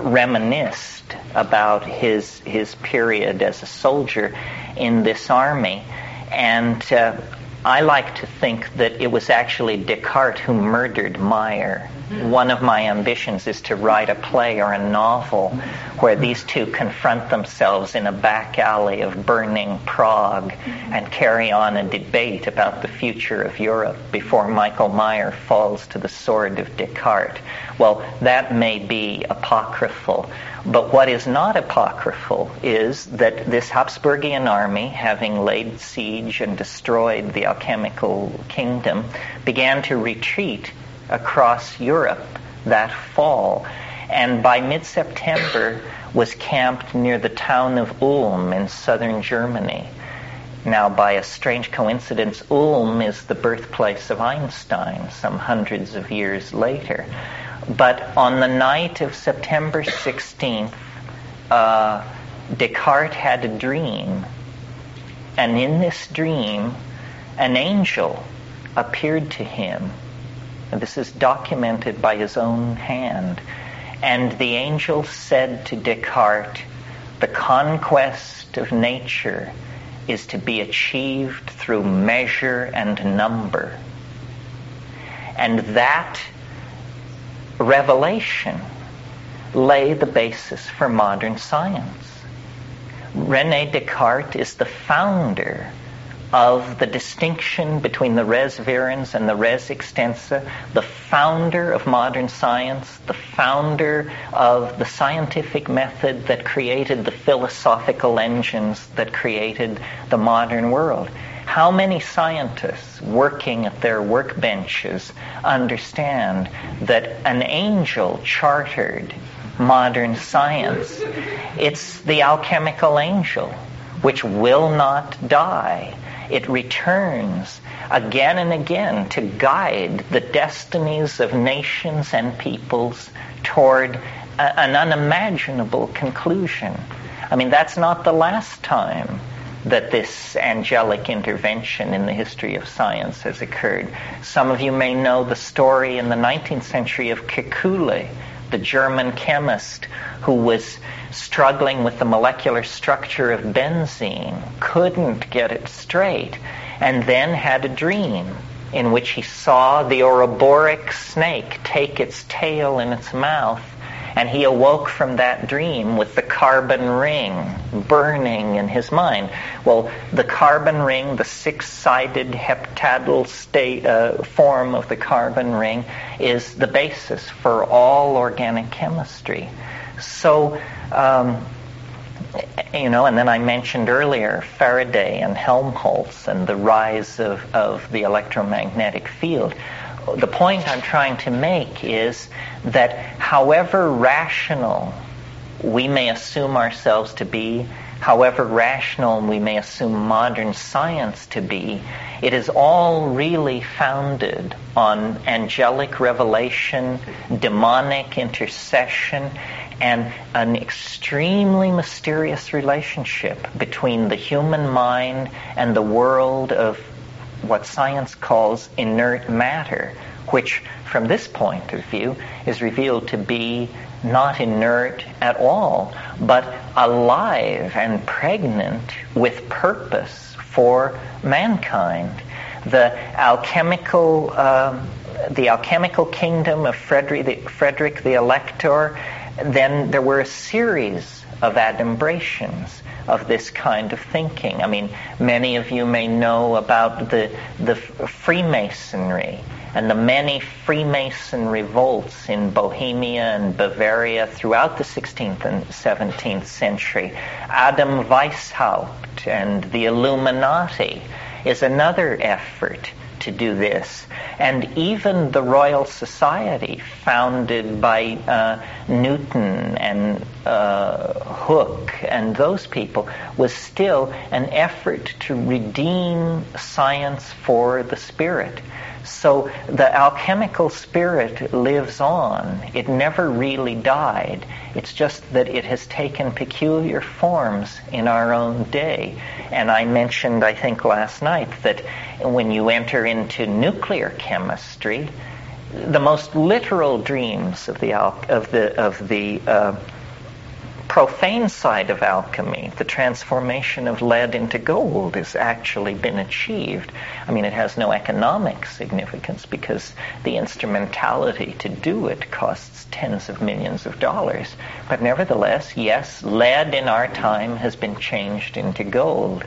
reminisced about his his period as a soldier in this army, and uh, I like to think that it was actually Descartes who murdered Maier. One of my ambitions is to write a play or a novel where these two confront themselves in a back alley of burning Prague and carry on a debate about the future of Europe before Michael Maier falls to the sword of Descartes. Well, that may be apocryphal, but what is not apocryphal is that this Habsburgian army, having laid siege and destroyed the alchemical kingdom, began to retreat across Europe that fall. And by mid-September was camped near the town of Ulm in southern Germany. Now, by a strange coincidence, Ulm is the birthplace of Einstein some hundreds of years later. But on the night of September 16th, uh, Descartes had a dream. And in this dream, an angel appeared to him. And this is documented by his own hand. And the angel said to Descartes, the conquest of nature is to be achieved through measure and number. And that revelation lay the basis for modern science. Rene Descartes is the founder of the distinction between the res virens and the res extensa, the founder of modern science, the founder of the scientific method that created the philosophical engines that created the modern world. How many scientists working at their workbenches understand that an angel chartered modern science? It's the alchemical angel, which will not die. It returns again and again to guide the destinies of nations and peoples toward a, an unimaginable conclusion. I mean, that's not the last time that this angelic intervention in the history of science has occurred. Some of you may know the story in the 19th century of Kekule, the German chemist who was struggling with the molecular structure of benzene, couldn't get it straight, and then had a dream in which he saw the Ouroboros snake take its tail in its mouth and he awoke from that dream with the carbon ring burning in his mind. Well, the carbon ring, the six-sided heptadal state, uh, form of the carbon ring, is the basis for all organic chemistry. So, um, you know, and then I mentioned earlier Faraday and Helmholtz and the rise of, of the electromagnetic field the point I'm trying to make is that however rational we may assume ourselves to be, however rational we may assume modern science to be, it is all really founded on angelic revelation, demonic intercession, and an extremely mysterious relationship between the human mind and the world of what science calls inert matter, which from this point of view is revealed to be not inert at all, but alive and pregnant with purpose for mankind. The alchemical, uh, the alchemical kingdom of Frederick the, Frederick the Elector, then there were a series of adumbrations of this kind of thinking. I mean, many of you may know about the, the Freemasonry and the many Freemason revolts in Bohemia and Bavaria throughout the 16th and 17th century. Adam Weishaupt and the Illuminati is another effort to do this. And even the Royal Society, founded by uh, Newton and uh, Hooke and those people, was still an effort to redeem science for the spirit. So the alchemical spirit lives on. It never really died. It's just that it has taken peculiar forms in our own day. And I mentioned, I think last night, that when you enter into nuclear chemistry, the most literal dreams of the of the of the uh, profane side of alchemy, the transformation of lead into gold, has actually been achieved. I mean, it has no economic significance because the instrumentality to do it costs tens of millions of dollars. But nevertheless, yes, lead in our time has been changed into gold.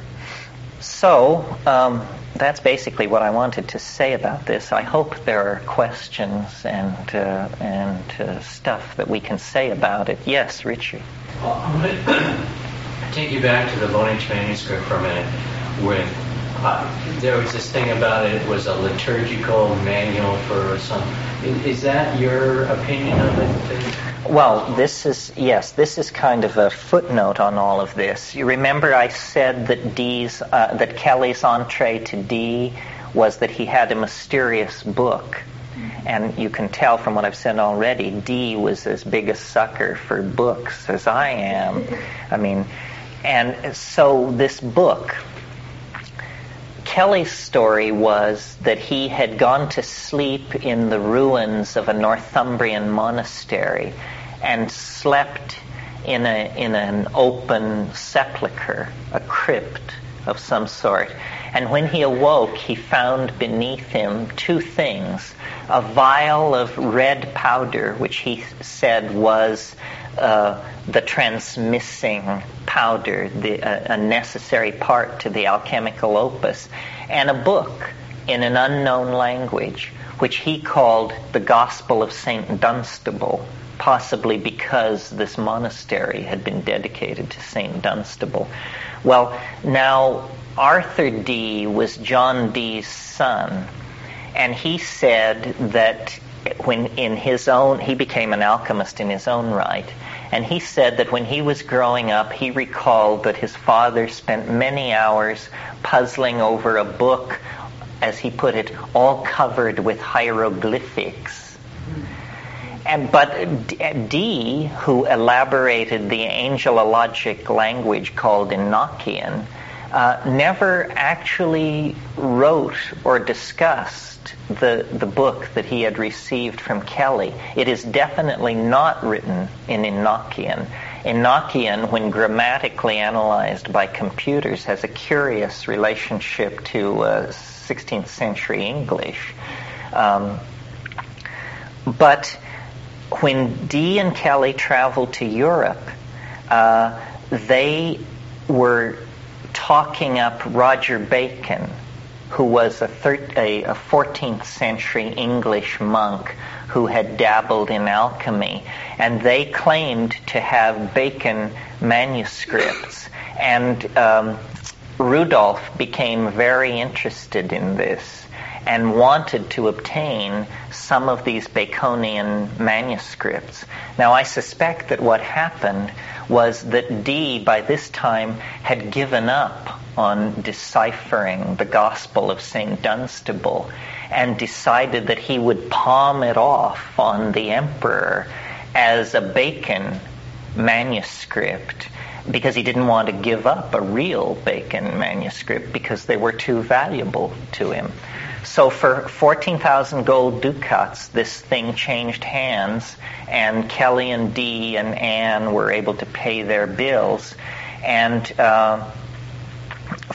So, um, that's basically what I wanted to say about this. I hope there are questions and uh, and uh, stuff that we can say about it. Yes, Richard. Well, I'm going to take you back to the Voynich manuscript for a minute. Uh, there was this thing about it, was a liturgical manual for some. Is, that your opinion of it? Well, this is yes, this is kind of a footnote on all of this. You remember I said that Dee's uh, that Kelly's entree to Dee was that he had a mysterious book. And you can tell from what I've said already, Dee was as big a sucker for books as I am. I mean, and so this book, Kelly's story was that he had gone to sleep in the ruins of a Northumbrian monastery and slept in, a, in an open sepulchre, a crypt of some sort. And when he awoke, he found beneath him two things a vial of red powder, which he said was the transmissing powder, the, uh, a necessary part to the alchemical opus, and a book in an unknown language, which he called the Gospel of St. Dunstable, possibly because this monastery had been dedicated to St. Dunstable. Well, now Arthur Dee was John Dee's son, and he said that when in his own he became an alchemist in his own right. And he said that when he was growing up he recalled that his father spent many hours puzzling over a book as he put it all covered with hieroglyphics. And but Dee who elaborated the angelologic language called Enochian uh, never actually wrote or discussed the, the book that he had received from Kelly. It is definitely not written in Enochian. Enochian, when grammatically analyzed by computers, has a curious relationship to uh, 16th century English. Um, but when Dee and Kelly traveled to Europe, uh, they were talking up Roger Bacon, who was a, thir- a, a 14th century English monk who had dabbled in alchemy. And they claimed to have Bacon manuscripts. And um, Rudolf became very interested in this and wanted to obtain some of these Baconian manuscripts. Now, I suspect that what happened was that Dee, by this time, had given up on deciphering the Gospel of St. Dunstable and decided that he would palm it off on the emperor as a Bacon manuscript because he didn't want to give up a real Bacon manuscript because they were too valuable to him. So for 14,000 gold ducats, this thing changed hands, and Kelly and Dee and Anne were able to pay their bills. And uh,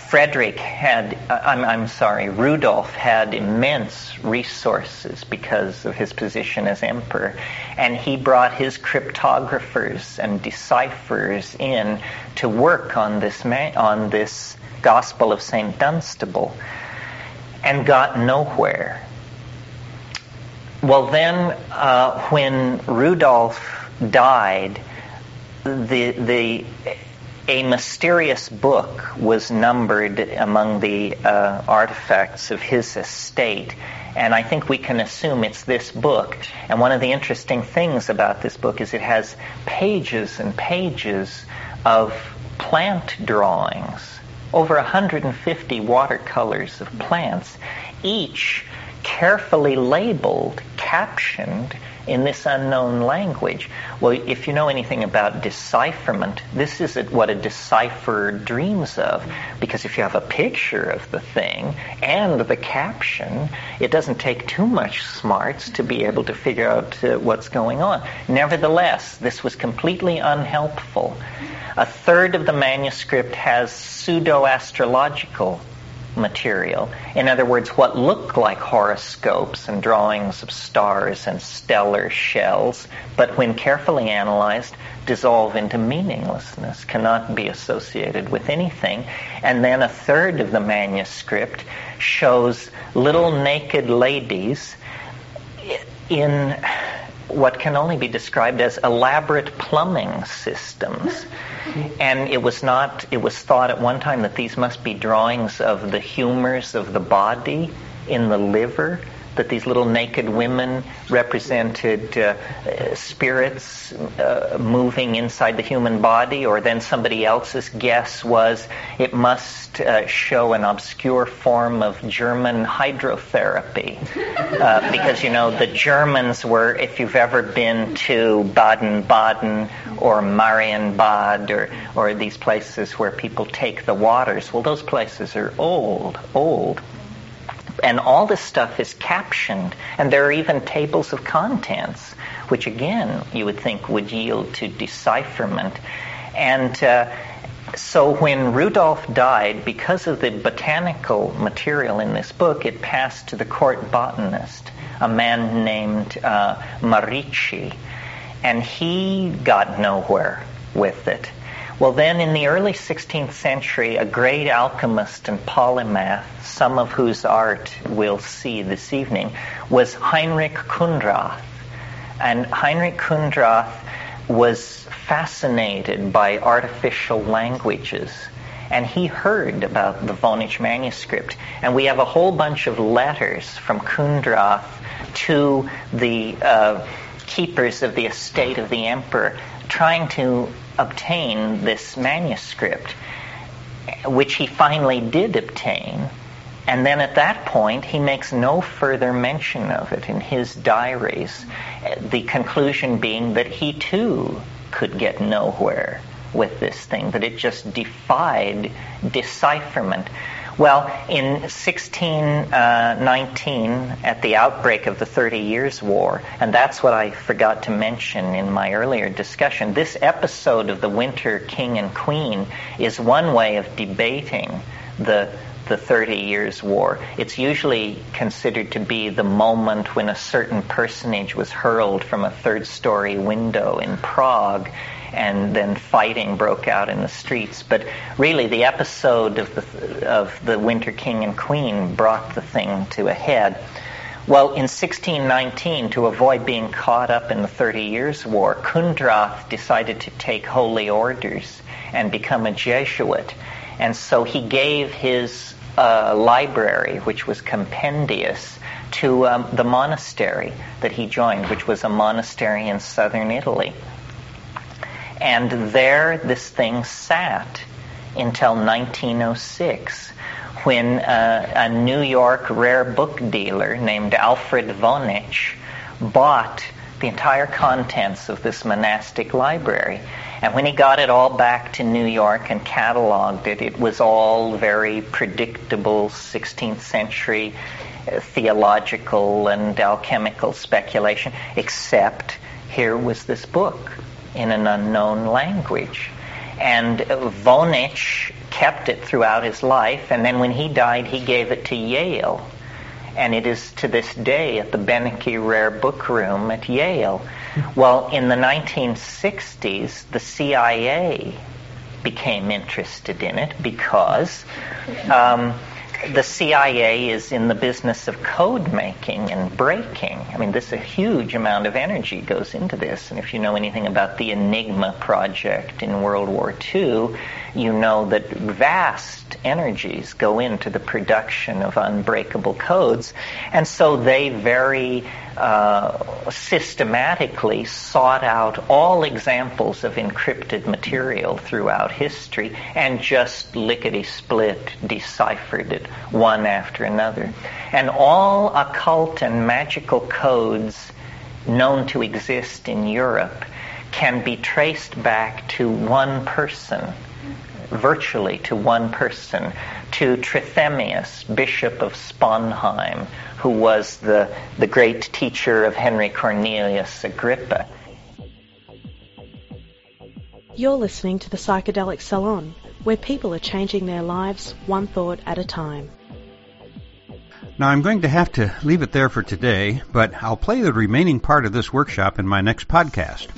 Frederick had, uh, I'm, I'm sorry, Rudolf had immense resources because of his position as emperor. And he brought his cryptographers and decipherers in to work on this, ma- on this Gospel of St. Dunstable and got nowhere. Well, then, uh, when Rudolf died, the, the, a mysterious book was numbered among the uh, artifacts of his estate. And I think we can assume it's this book. And one of the interesting things about this book is it has pages and pages of plant drawings over 150 watercolors of plants, each carefully labeled, captioned in this unknown language. Well, if you know anything about decipherment, this is what a decipherer dreams of. Because if you have a picture of the thing and the caption, it doesn't take too much smarts to be able to figure out uh, what's going on. Nevertheless, this was completely unhelpful. A third of the manuscript has pseudo-astrological material. In other words, what look like horoscopes and drawings of stars and stellar shells, but when carefully analyzed, dissolve into meaninglessness, cannot be associated with anything. And then a third of the manuscript shows little naked ladies in what can only be described as elaborate plumbing systems. And it was not, it was thought at one time that these must be drawings of the humors of the body in the liver that these little naked women represented uh, spirits uh, moving inside the human body, or then somebody else's guess was it must uh, show an obscure form of German hydrotherapy. Uh, because, you know, the Germans were, if you've ever been to Baden-Baden or Marienbad or, or these places where people take the waters, well, those places are old, old and all this stuff is captioned, and there are even tables of contents, which again you would think would yield to decipherment. And uh, so when Rudolf died, because of the botanical material in this book, it passed to the court botanist, a man named uh, Marici, and he got nowhere with it. Well, then in the early 16th century, a great alchemist and polymath, some of whose art we'll see this evening, was Heinrich Khunrath. And Heinrich Khunrath was fascinated by artificial languages. And he heard about the Voynich manuscript. And we have a whole bunch of letters from Khunrath to the uh, keepers of the estate of the emperor trying to obtain this manuscript, which he finally did obtain. And then at that point, he makes no further mention of it in his diaries, the conclusion being that he too could get nowhere with this thing, that it just defied decipherment. Well, in 1619, uh, at the outbreak of the Thirty Years' War, and that's what I forgot to mention in my earlier discussion, this episode of the Winter King and Queen is one way of debating the the Thirty Years' War. It's usually considered to be the moment when a certain personage was hurled from a third story window in Prague and then fighting broke out in the streets. But really, the episode of the, of the Winter King and Queen brought the thing to a head. Well, in 1619, to avoid being caught up in the Thirty Years' War, Khunrath decided to take holy orders and become a Jesuit. And so he gave his uh, library, which was compendious, to um, the monastery that he joined, which was a monastery in southern Italy. And there this thing sat until 1906 when uh, a New York rare book dealer named Alfred Voynich bought the entire contents of this monastic library. And when he got it all back to New York and cataloged it, it was all very predictable 16th century uh, theological and alchemical speculation, except here was this book in an unknown language. And Voynich kept it throughout his life, and then when he died, he gave it to Yale. And it is to this day at the Beinecke Rare Book Room at Yale. Well, in the 1960s, the CIA became interested in it because um, the CIA is in the business of code making and breaking. I mean, this a huge amount of energy goes into this. And if you know anything about the Enigma project in World War II, you know that vast energies go into the production of unbreakable codes. And so they very uh, systematically sought out all examples of encrypted material throughout history and just lickety split deciphered it one after another. And all occult and magical codes known to exist in Europe can be traced back to one person virtually to one person, to Trithemius, Bishop of Sponheim, who was the, the great teacher of Henry Cornelius Agrippa. You're listening to the Psychedelic Salon, where people are changing their lives one thought at a time. Now, I'm going to have to leave it there for today, but I'll play the remaining part of this workshop in my next podcast.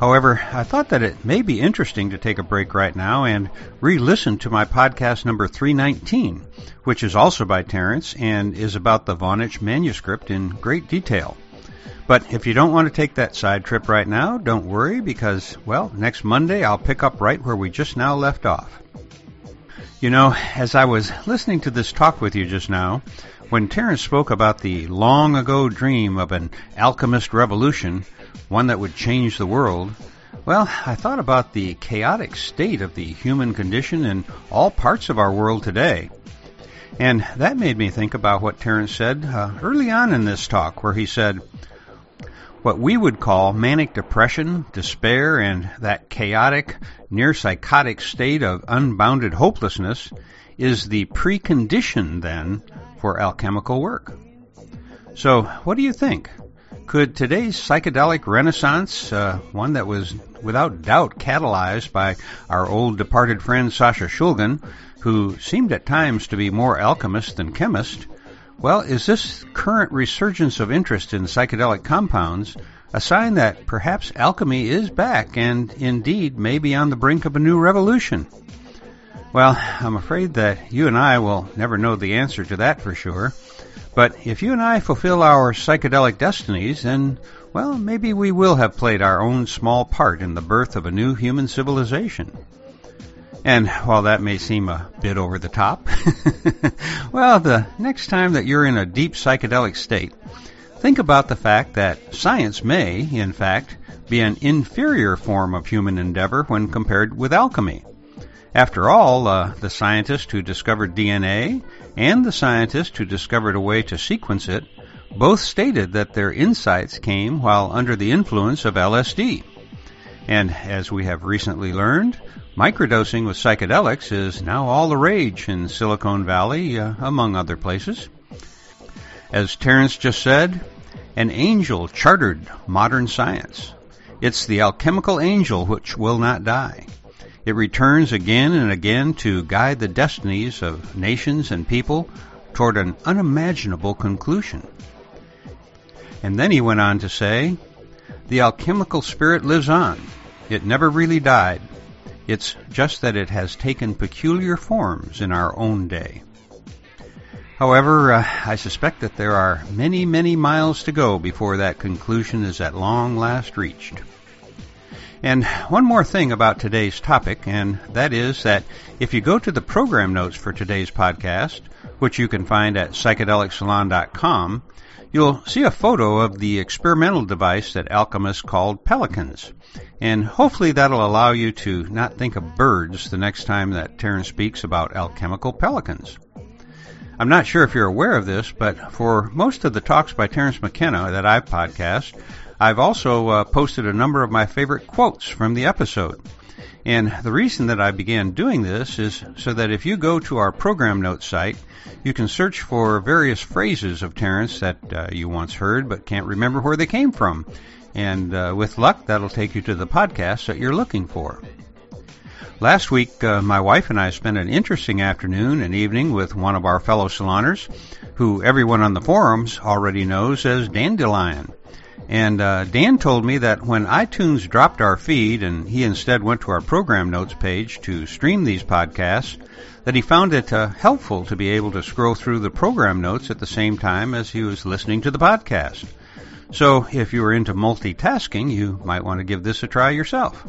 However, I thought that it may be interesting to take a break right now and re-listen to my podcast number 319, which is also by Terence and is about the Voynich manuscript in great detail. But if you don't want to take that side trip right now, don't worry because, well, next Monday I'll pick up right where we just now left off. You know, as I was listening to this talk with you just now, when Terence spoke about the long ago dream of an alchemist revolution, one that would change the world, well, I thought about the chaotic state of the human condition in all parts of our world today. And that made me think about what Terence said uh, early on in this talk, where he said, what we would call manic depression, despair, and that chaotic, near psychotic state of unbounded hopelessness is the precondition then for alchemical work. So, what do you think? Could today's psychedelic renaissance, uh, one that was without doubt catalyzed by our old departed friend Sasha Shulgin, who seemed at times to be more alchemist than chemist, well, is this current resurgence of interest in psychedelic compounds a sign that perhaps alchemy is back and indeed may be on the brink of a new revolution? Well, I'm afraid that you and I will never know the answer to that for sure. But if you and I fulfill our psychedelic destinies, then, well, maybe we will have played our own small part in the birth of a new human civilization. And while that may seem a bit over the top, well, the next time that you're in a deep psychedelic state, think about the fact that science may, in fact, be an inferior form of human endeavor when compared with alchemy. After all, uh, the scientist who discovered DNA and the scientist who discovered a way to sequence it both stated that their insights came while under the influence of LSD. And as we have recently learned, microdosing with psychedelics is now all the rage in Silicon Valley, uh, among other places. As Terence just said, an angel chartered modern science. It's the alchemical angel which will not die. It returns again and again to guide the destinies of nations and people toward an unimaginable conclusion. And then he went on to say, the alchemical spirit lives on. It never really died. It's just that it has taken peculiar forms in our own day. However, uh, I suspect that there are many, many miles to go before that conclusion is at long last reached. And one more thing about today's topic, and that is that if you go to the program notes for today's podcast, which you can find at psychedelicsalon.com, you'll see a photo of the experimental device that alchemists called pelicans. And hopefully that'll allow you to not think of birds the next time that Terence speaks about alchemical pelicans. I'm not sure if you're aware of this, but for most of the talks by Terence McKenna that I've podcast, I've also uh, posted a number of my favorite quotes from the episode. And the reason that I began doing this is so that if you go to our program notes site, you can search for various phrases of Terence that uh, you once heard but can't remember where they came from. And uh, with luck, that'll take you to the podcast that you're looking for. Last week, uh, my wife and I spent an interesting afternoon and evening with one of our fellow saloners, who everyone on the forums already knows as Dandelion. And uh, Dan told me that when iTunes dropped our feed and he instead went to our program notes page to stream these podcasts, that he found it uh, helpful to be able to scroll through the program notes at the same time as he was listening to the podcast. So if you are into multitasking, you might want to give this a try yourself.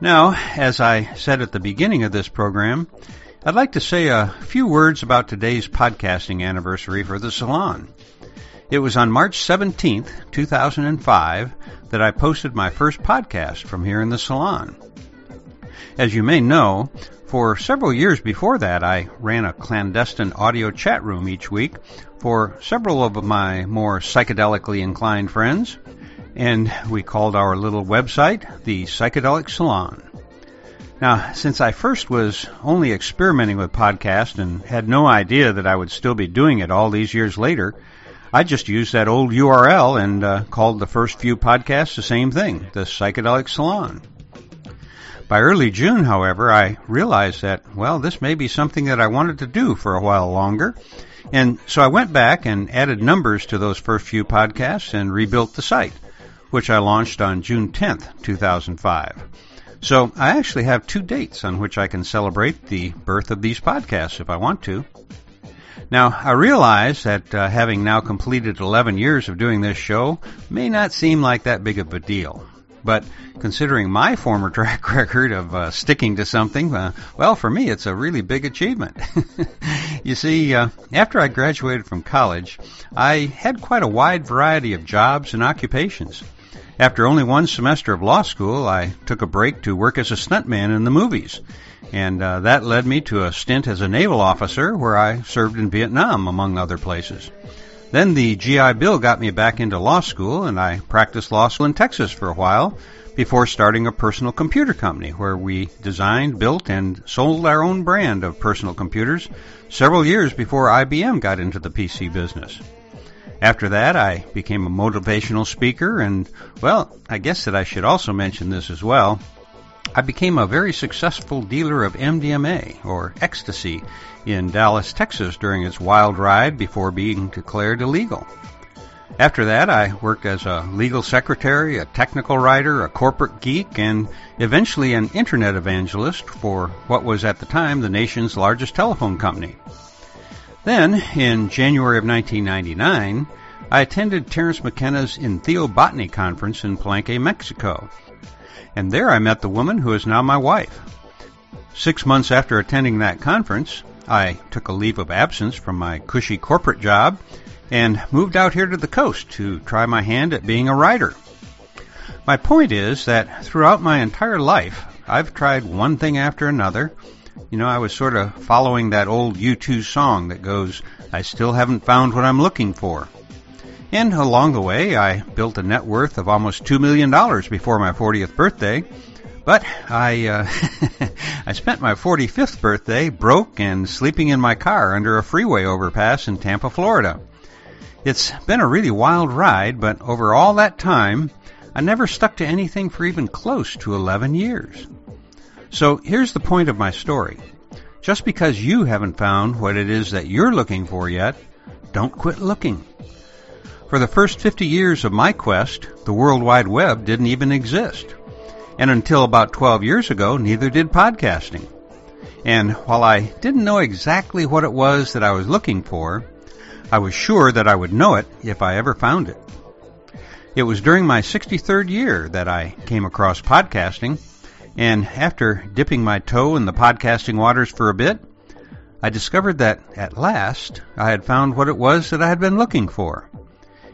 Now, as I said at the beginning of this program, I'd like to say a few words about today's podcasting anniversary for the salon. It was on March 17th, 2005, that I posted my first podcast from here in the salon. As you may know, for several years before that, I ran a clandestine audio chat room each week for several of my more psychedelically inclined friends, and we called our little website the Psychedelic Salon. Now, since I first was only experimenting with podcasts and had no idea that I would still be doing it all these years later, I just used that old URL and uh, called the first few podcasts the same thing, the Psychedelic Salon. By early June, however, I realized that, well, this may be something that I wanted to do for a while longer. And so I went back and added numbers to those first few podcasts and rebuilt the site, which I launched on June 10th, 2005. So I actually have two dates on which I can celebrate the birth of these podcasts if I want to. Now, I realize that uh, having now completed 11 years of doing this show may not seem like that big of a deal. But considering my former track record of uh, sticking to something, uh, well, for me, it's a really big achievement. you see, uh, after I graduated from college, I had quite a wide variety of jobs and occupations. After only one semester of law school, I took a break to work as a stuntman in the movies and uh, that led me to a stint as a naval officer where I served in Vietnam, among other places. Then the GI Bill got me back into law school, and I practiced law school in Texas for a while before starting a personal computer company where we designed, built, and sold our own brand of personal computers several years before IBM got into the PC business. After that, I became a motivational speaker, and, well, I guess that I should also mention this as well. I became a very successful dealer of MDMA, or ecstasy, in Dallas, Texas during its wild ride before being declared illegal. After that, I worked as a legal secretary, a technical writer, a corporate geek, and eventually an internet evangelist for what was at the time the nation's largest telephone company. Then, in January of 1999, I attended Terence McKenna's Entheobotany conference in Palenque, Mexico, and there I met the woman who is now my wife. Six months after attending that conference, I took a leave of absence from my cushy corporate job and moved out here to the coast to try my hand at being a writer. My point is that throughout my entire life, I've tried one thing after another. You know, I was sort of following that old U2 song that goes, I still haven't found what I'm looking for. And along the way, I built a net worth of almost $2 million before my 40th birthday. But I, uh, I spent my 45th birthday broke and sleeping in my car under a freeway overpass in Tampa, Florida. It's been a really wild ride, but over all that time, I never stuck to anything for even close to 11 years. So here's the point of my story. Just because you haven't found what it is that you're looking for yet, don't quit looking. For the first 50 years of my quest, the World Wide Web didn't even exist. And until about 12 years ago, neither did podcasting. And while I didn't know exactly what it was that I was looking for, I was sure that I would know it if I ever found it. It was during my 63rd year that I came across podcasting and after dipping my toe in the podcasting waters for a bit, I discovered that at last I had found what it was that I had been looking for.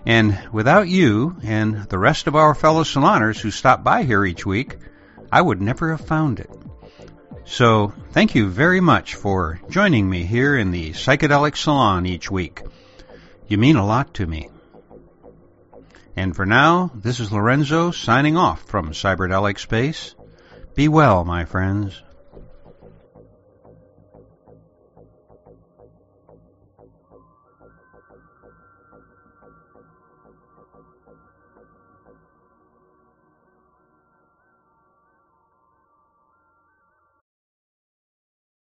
And without you and the rest of our fellow saloners who stop by here each week, I would never have found it. So thank you very much for joining me here in the Psychedelic Salon each week. You mean a lot to me. And for now, this is Lorenzo signing off from Cyberdelic Space. Be well, my friends.